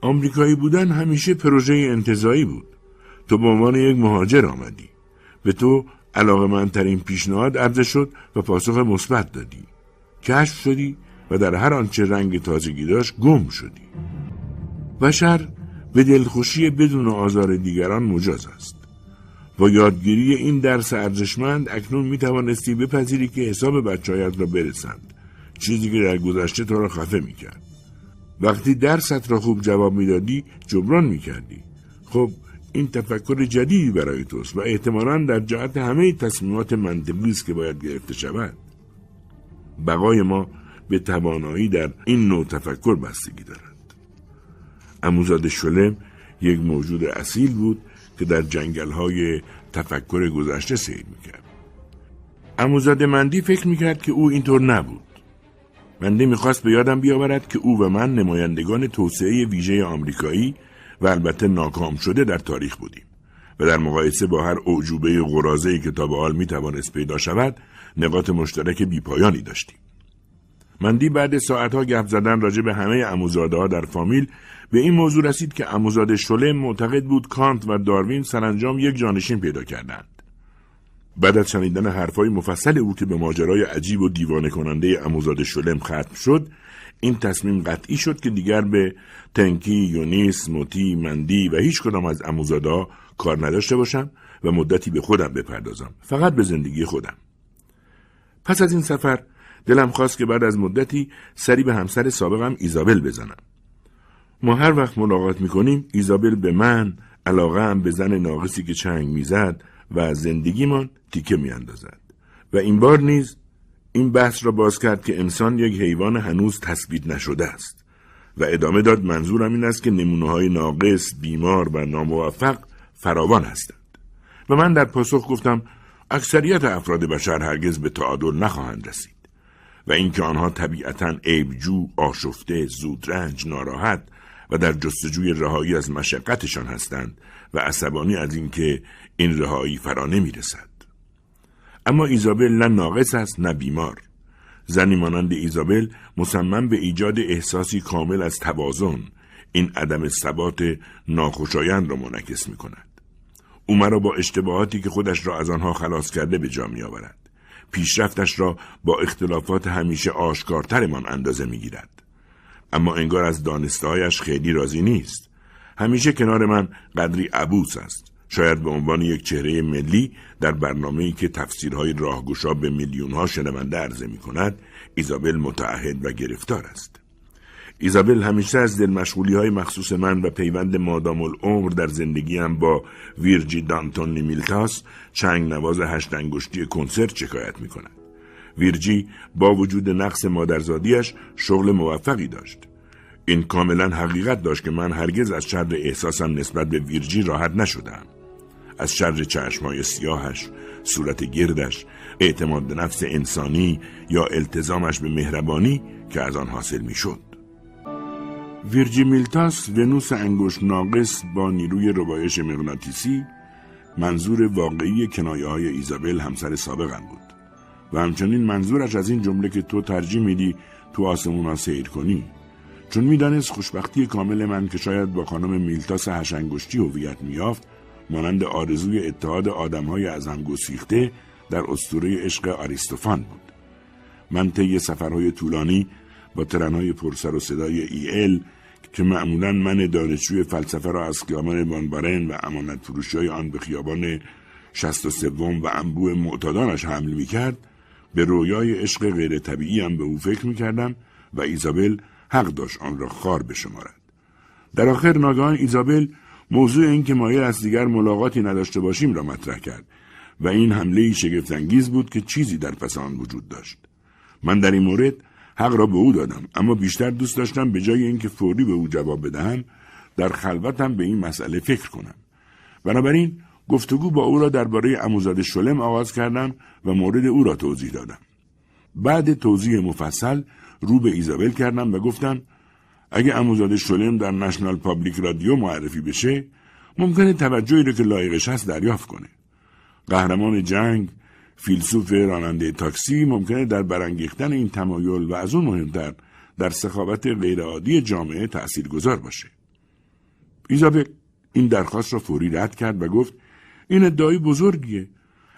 آمریکایی بودن همیشه پروژه انتظایی بود. تو به عنوان یک مهاجر آمدی. به تو علاقه من ترین پیشنهاد عرضه شد و پاسخ مثبت دادی کشف شدی و در هر آنچه رنگ تازگی داشت گم شدی بشر به دلخوشی بدون آزار دیگران مجاز است با یادگیری این درس ارزشمند اکنون می توانستی بپذیری که حساب بچهایت را برسند چیزی که در گذشته تو را خفه می کرد. وقتی درست را خوب جواب می‌دادی جبران می کردی. خب این تفکر جدیدی برای توست و احتمالا در جهت همه تصمیمات منطقی است که باید گرفته شود. بقای ما به توانایی در این نوع تفکر بستگی دارد. اموزاد شلم یک موجود اصیل بود که در جنگل های تفکر گذشته سیر می‌کرد. اموزاده مندی فکر می‌کرد که او اینطور نبود. منده می‌خواست به یادم بیاورد که او و من نمایندگان توسعه ویژه آمریکایی و البته ناکام شده در تاریخ بودیم و در مقایسه با هر اعجوبه غرازه‌ای که تا به حال می‌توانست پیدا شود نقاط مشترک بیپایانی داشتیم. مندی بعد ساعتها گپ زدن راجع به همه اموزاده ها در فامیل به این موضوع رسید که اموزاده شله معتقد بود کانت و داروین سرانجام یک جانشین پیدا کردند. بعد از شنیدن حرفهای مفصل او که به ماجرای عجیب و دیوانه کننده اموزاد شلم ختم شد این تصمیم قطعی شد که دیگر به تنکی، یونیس، موتی، مندی و هیچ کدام از اموزادا کار نداشته باشم و مدتی به خودم بپردازم فقط به زندگی خودم. پس از این سفر دلم خواست که بعد از مدتی سری به همسر سابقم ایزابل بزنم. ما هر وقت ملاقات می‌کنیم ایزابل به من علاقه هم به زن ناقصی که چنگ می‌زد و زندگیمان تیکه میاندازد. و این بار نیز این بحث را باز کرد که انسان یک حیوان هنوز تثبیت نشده است. و ادامه داد منظورم این است که نمونه های ناقص، بیمار و ناموفق فراوان هستند. و من در پاسخ گفتم اکثریت افراد بشر هرگز به تعادل نخواهند رسید. و اینکه آنها طبیعتا عیبجو، آشفته، زودرنج، ناراحت و در جستجوی رهایی از مشقتشان هستند و عصبانی از اینکه این رهایی فرا نمی‌رسد اما ایزابل نه ناقص است نه بیمار زنی مانند ایزابل مصمم به ایجاد احساسی کامل از توازن این عدم ثبات ناخوشایند را منعکس می کند. او مرا با اشتباهاتی که خودش را از آنها خلاص کرده به جا می آورد. پیشرفتش را با اختلافات همیشه آشکارترمان اندازه می گیرد. اما انگار از دانستهایش خیلی راضی نیست. همیشه کنار من قدری عبوس است. شاید به عنوان یک چهره ملی در برنامه‌ای که تفسیرهای راهگشا به میلیونها شنونده عرضه می کند ایزابل متعهد و گرفتار است ایزابل همیشه از دل های مخصوص من و پیوند مادام العمر در زندگیم با ویرجی دانتون نیمیلتاس چنگ نواز هشت انگشتی کنسرت شکایت می کند. ویرجی با وجود نقص مادرزادیش شغل موفقی داشت. این کاملا حقیقت داشت که من هرگز از شر احساسم نسبت به ویرجی راحت نشدم. از شر چشمای سیاهش، صورت گردش، اعتماد به نفس انسانی یا التزامش به مهربانی که از آن حاصل می‌شد. ویرجی میلتاس ونوس انگوش ناقص با نیروی ربایش مغناطیسی منظور واقعی کنایه های ایزابل همسر سابقم بود و همچنین منظورش از این جمله که تو ترجیح میدی تو آسمون ها سیر کنی. چون می‌دانست خوشبختی کامل من که شاید با خانم میلتاس هشنگشتی هویت میافت مانند آرزوی اتحاد آدمهای از هم گسیخته در اسطوره عشق آریستوفان بود. من طی سفرهای طولانی با ترنهای پرسر و صدای ای که معمولا من دانشجوی فلسفه را از خیابان بانبارن و امانت فروشی آن به خیابان شست و سوم و انبوه معتادانش حمل می کرد به رویای عشق غیر طبیعی هم به او فکر می کردم و ایزابل حق داشت آن را خار بشمارد. در آخر ناگهان ایزابل موضوع این که مایل از دیگر ملاقاتی نداشته باشیم را مطرح کرد و این حمله شگفتانگیز بود که چیزی در پس آن وجود داشت من در این مورد حق را به او دادم اما بیشتر دوست داشتم به جای اینکه فوری به او جواب بدهم در خلوتم به این مسئله فکر کنم بنابراین گفتگو با او را درباره اموزاد شلم آغاز کردم و مورد او را توضیح دادم بعد توضیح مفصل رو به ایزابل کردم و گفتم اگه عموزاده شلم در National Public Radio معرفی بشه ممکنه توجهی رو که لایقش هست دریافت کنه. قهرمان جنگ، فیلسوف راننده تاکسی ممکنه در برانگیختن این تمایل و از اون مهمتر در سخاوت غیرعادی جامعه تأثیر گذار باشه. ایزابل این درخواست را فوری رد کرد و گفت این ادعای بزرگیه.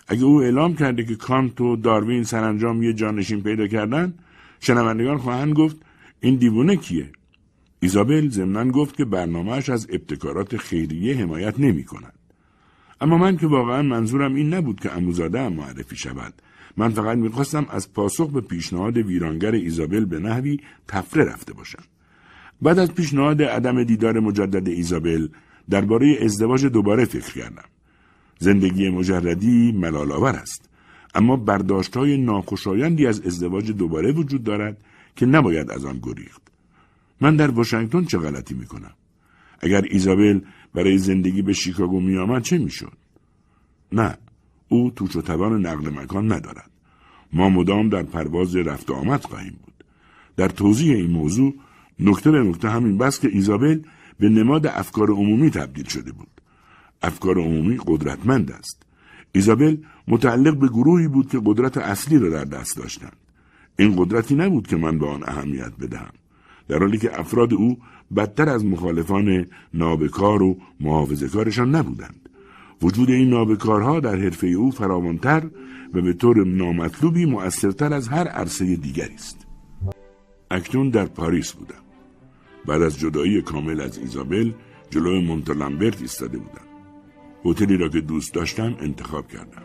اگه او اعلام کرده که کانت و داروین سرانجام یه جانشین پیدا کردن شنوندگان خواهند گفت این دیوونه کیه ایزابل ضمنا گفت که برنامهش از ابتکارات خیریه حمایت نمی کند. اما من که واقعا منظورم این نبود که اموزاده معرفی شود من فقط می‌خواستم از پاسخ به پیشنهاد ویرانگر ایزابل به نحوی تفره رفته باشم بعد از پیشنهاد عدم دیدار مجدد ایزابل درباره ازدواج دوباره فکر کردم زندگی مجردی ملالآور است. اما برداشت های ناخوشایندی از ازدواج دوباره وجود دارد که نباید از آن گریخت. من در واشنگتن چه غلطی می کنم اگر ایزابل برای زندگی به شیکاگو می آمد چه می شد؟ نه او توش و توان نقل مکان ندارد. ما مدام در پرواز رفت و آمد خواهیم بود. در توضیح این موضوع نکته به نکته همین بس که ایزابل به نماد افکار عمومی تبدیل شده بود. افکار عمومی قدرتمند است. ایزابل متعلق به گروهی بود که قدرت اصلی را در دست داشتند. این قدرتی نبود که من به آن اهمیت بدهم. در حالی که افراد او بدتر از مخالفان نابکار و محافظهکارشان نبودند. وجود این نابکارها در حرفه او فراوانتر و به طور نامطلوبی مؤثرتر از هر عرصه دیگری است. اکنون در پاریس بودم. بعد از جدایی کامل از ایزابل جلوی مونتلمبرت ایستاده بودم. هتلی را که دوست داشتم انتخاب کردم.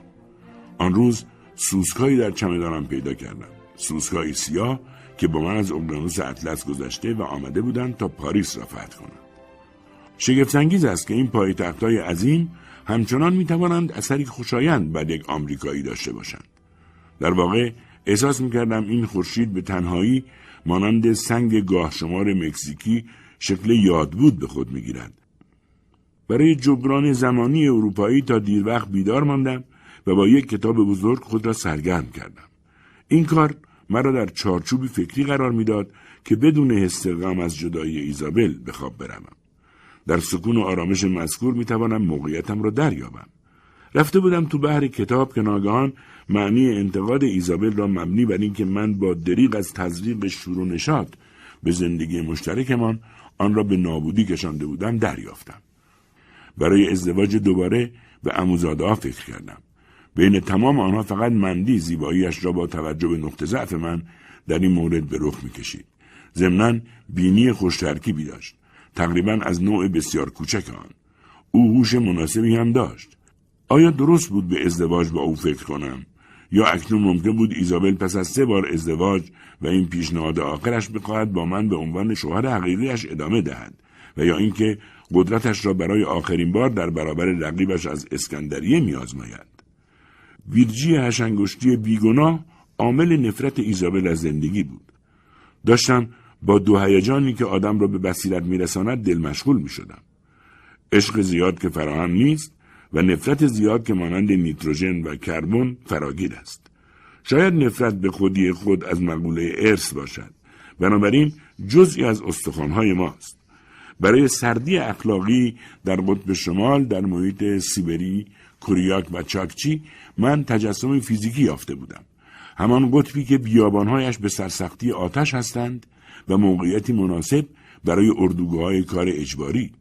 آن روز سوسکایی در چمدانم پیدا کردم. سوسکایی سیاه که با من از اقیانوس اطلس گذشته و آمده بودند تا پاریس را فتح کنند. شگفتانگیز است که این پایتختهای عظیم همچنان می توانند اثری خوشایند بر یک آمریکایی داشته باشند. در واقع احساس می کردم این خورشید به تنهایی مانند سنگ گاه شمار مکزیکی شکل یادبود به خود می گیرد. برای جبران زمانی اروپایی تا دیر وقت بیدار ماندم و با یک کتاب بزرگ خود را سرگرم کردم. این کار مرا در چارچوبی فکری قرار می‌داد که بدون حس غم از جدایی ایزابل به خواب بروم. در سکون و آرامش مذکور می توانم موقعیتم را دریابم. رفته بودم تو بحر کتاب که ناگهان معنی انتقاد ایزابل را مبنی بر اینکه من با دریغ از تزریق شور و نشاد به زندگی مشترکمان آن را به نابودی کشانده بودم دریافتم. برای ازدواج دوباره به اموزاده فکر کردم. بین تمام آنها فقط مندی زیباییش را با توجه به نقطه ضعف من در این مورد به رخ می‌کشید. ضمنا بینی خوش ترکیبی داشت. تقریبا از نوع بسیار کوچک آن. او هوش مناسبی هم داشت. آیا درست بود به ازدواج با او فکر کنم؟ یا اکنون ممکن بود ایزابل پس از سه بار ازدواج و این پیشنهاد آخرش بخواهد با من به عنوان شوهر حقیقیش ادامه دهد؟ و یا اینکه قدرتش را برای آخرین بار در برابر رقیبش از اسکندریه میآزماید ویرجی هشنگشتی بیگناه عامل نفرت ایزابل از زندگی بود. داشتم با دو هیجانی که آدم را به بصیرت میرساند دل مشغول می شدم. عشق زیاد که فراهم نیست و نفرت زیاد که مانند نیتروژن و کربن فراگیر است. شاید نفرت به خودی خود از مقوله ارث باشد. بنابراین جزئی از استخوانهای ماست. برای سردی اخلاقی در قطب شمال در محیط سیبری کوریاک و چاکچی من تجسم فیزیکی یافته بودم. همان قطبی که بیابانهایش به سرسختی آتش هستند و موقعیتی مناسب برای اردوگاه کار اجباری.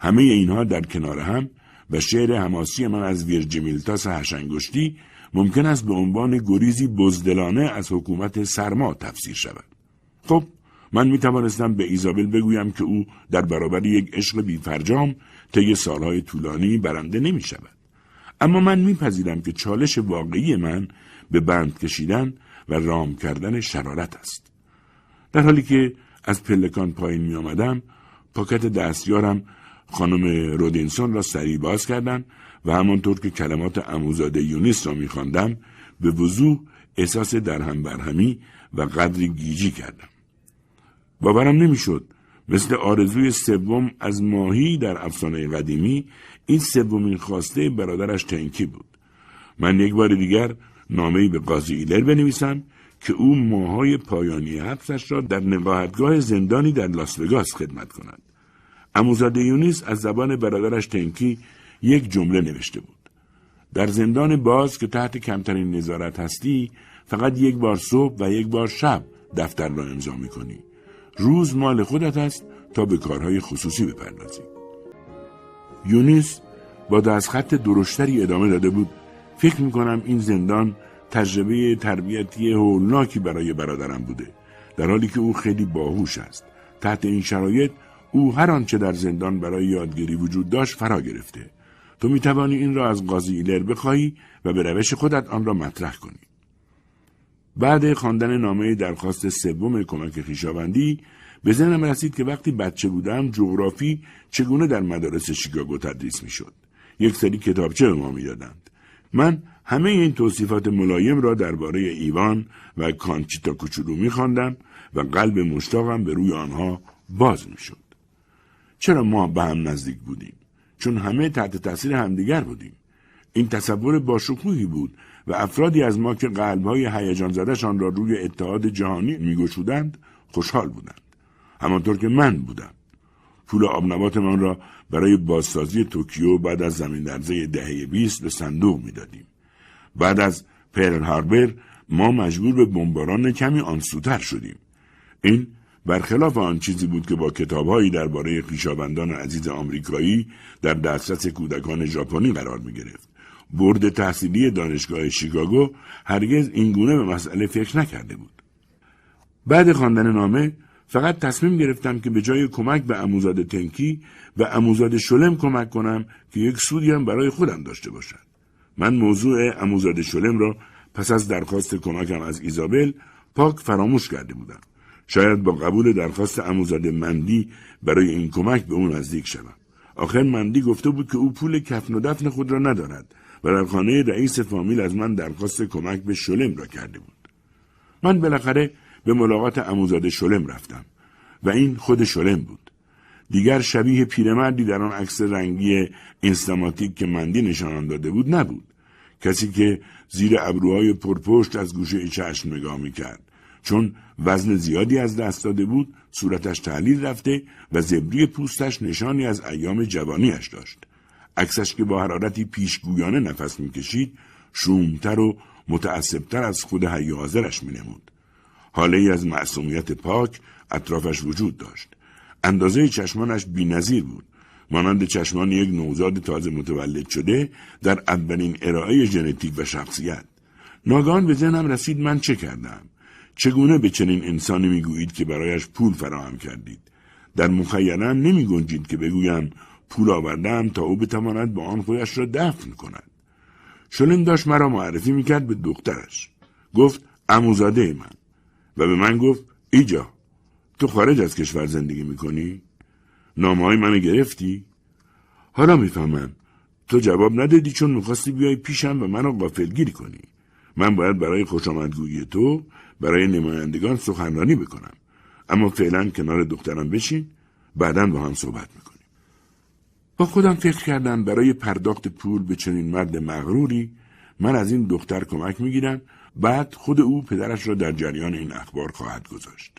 همه اینها در کنار هم و شعر حماسی من از ویرج میلتاس هشنگشتی ممکن است به عنوان گریزی بزدلانه از حکومت سرما تفسیر شود. خب من می توانستم به ایزابل بگویم که او در برابر یک عشق بیفرجام طی سالهای طولانی برنده نمی شود. اما من میپذیرم که چالش واقعی من به بند کشیدن و رام کردن شرارت است. در حالی که از پلکان پایین می آمدم، پاکت دستیارم خانم رودینسون را سریع باز کردم و همانطور که کلمات اموزاده یونیس را میخواندم به وضوح احساس درهم برهمی و قدری گیجی کردم. باورم نمی‌شد. مثل آرزوی سوم از ماهی در افسانه قدیمی این سومین خواسته برادرش تنکی بود. من یک بار دیگر نامهای به قاضی ایلر بنویسم که او ماهای پایانی حبسش را در نقاهتگاه زندانی در لاس وگاس خدمت کند. اموزاده یونیس از زبان برادرش تنکی یک جمله نوشته بود. در زندان باز که تحت کمترین نظارت هستی فقط یک بار صبح و یک بار شب دفتر را امضا کنی. روز مال خودت است تا به کارهای خصوصی بپردازی. یونیس با دستخط درشتری ادامه داده بود. فکر می‌کنم این زندان تجربه تربیتی هولناکی برای برادرم بوده در حالی که او خیلی باهوش است. تحت این شرایط او هر آنچه در زندان برای یادگیری وجود داشت فرا گرفته. تو می توانی این را از قاضی ایلر بخواهی و به روش خودت آن را مطرح کنی. بعد خواندن نامه درخواست سوم کمک خیشاوندی به ذهنم رسید که وقتی بچه بودم جغرافی چگونه در مدارس شیکاگو تدریس می‌شد. یک سری کتابچه به ما می‌دادند. من همه این توصیفات ملایم را درباره ایوان و کانچیتا کوچولو میخواندم و قلب مشتاقم به روی آنها باز می‌شد. چرا ما به هم نزدیک بودیم؟ چون همه تحت تاثیر همدیگر بودیم. این تصور باشکوهی بود و افرادی از ما که قلبهای هیجان زدهشان را روی اتحاد جهانی میگشودند خوشحال بودند. همانطور که من بودم. پول آبنباتمان را برای بازسازی توکیو بعد از زمین درزه دهه 20 به صندوق می‌دادیم. بعد از پرل هاربر ما مجبور به بمباران کمی آنسوتر شدیم. این برخلاف آن چیزی بود که با کتابهایی درباره خویشاوندان عزیز آمریکایی در دسترس کودکان ژاپنی قرار می گرفت. برد تحصیلی دانشگاه شیکاگو هرگز اینگونه به مسئله فکر نکرده بود. بعد خواندن نامه فقط تصمیم گرفتم که به جای کمک به اموزاد تنکی و اموزاد شلم کمک کنم که یک سودی هم برای خودم داشته باشد. من موضوع اموزاد شلم را پس از درخواست کمکم از ایزابل پاک فراموش کرده بودم. شاید با قبول درخواست اموزاده مندی برای این کمک به او نزدیک شوم آخر مندی گفته بود که او پول کفن و دفن خود را ندارد و در خانه رئیس فامیل از من درخواست کمک به شلم را کرده بود. من بالاخره به ملاقات اموزاده شلم رفتم و این خود شلم بود. دیگر شبیه پیرمردی در آن عکس رنگی اینستاماتیک که مندی نشانم داده بود نبود. کسی که زیر ابروهای پرپشت از گوشه چشم نگاه می‌کرد. چون وزن زیادی از دست داده بود صورتش تحلیل رفته و زبری پوستش نشانی از ایام جوانیش داشت. عکسش که با حرارتی پیشگویانه نفس می‌کشید شومتر و متعصبتر از خود حی حاضرش مینمود. حاله ای از معصومیت پاک اطرافش وجود داشت. اندازه چشمانش بینظیر بود. مانند چشمان یک نوزاد تازه متولد شده در اولین ارائه ژنتیک و شخصیت. ناگان به ذهنم رسید من چه کردم. چگونه به چنین انسانی می‌گویید که برایش پول فراهم کردید؟ در مخیلم نمی گنجید که بگویم پول آوردم تا او بتواند با آن خودش را دفن کند. شلن داشت مرا معرفی می‌کرد به دخترش. گفت اموزاده من. و به من گفت ایجا تو خارج از کشور زندگی می‌کنی؟ نامه های منو گرفتی؟ حالا می‌فهمم. تو جواب ندادی چون می‌خواستی بیای پیشم و منو غافلگیری کنی. من باید برای خوشامدگویی تو برای نمایندگان سخنرانی بکنم. اما فعلا کنار دخترم بشین بعدا با هم صحبت می‌کنیم با خودم فکر کردم برای پرداخت پول به چنین مرد مغروری من از این دختر کمک می‌گیرم. بعد خود او پدرش را در جریان این اخبار خواهد گذاشت.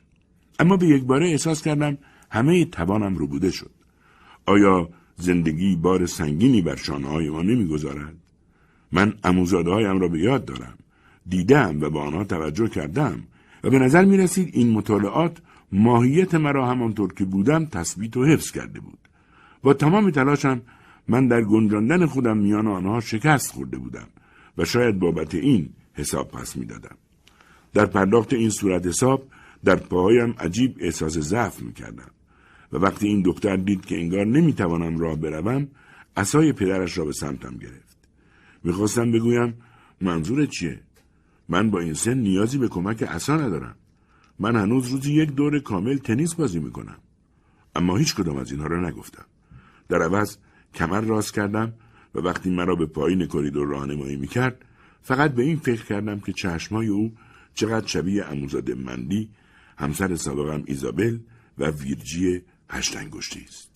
اما به یک باره احساس کردم همه توانم رو بوده شد. آیا زندگی بار سنگینی بر شانه های ما نمی‌گذارد؟ من اموزاده هایم را به یاد دارم. دیدم و به آنها توجه کردم و به نظر می رسید این مطالعات ماهیت مرا همانطور که بودم تثبیت و حفظ کرده بود. با تمام تلاشم من در گنجاندن خودم میان آنها شکست خورده بودم و شاید بابت این حساب پس می‌دادم. در پرداخت این صورت حساب در پاهایم عجیب احساس ضعف می‌کردم و وقتی این دختر دید که انگار نمی‌توانم راه بروم اسای پدرش را به سمتم گرفت می‌خواستم بگویم منظور چیه من با این سن نیازی به کمک اصلا ندارم. من هنوز روزی یک دور کامل تنیس بازی می‌کنم. اما هیچ کدام از اینها را نگفتم. در عوض کمر راست کردم و وقتی مرا به پایین کریدور راهنمایی می‌کرد فقط به این فکر کردم که چشمای او چقدر شبیه اموزاده مندی همسر سابقم ایزابل و ویرجی هشتنگشتی است.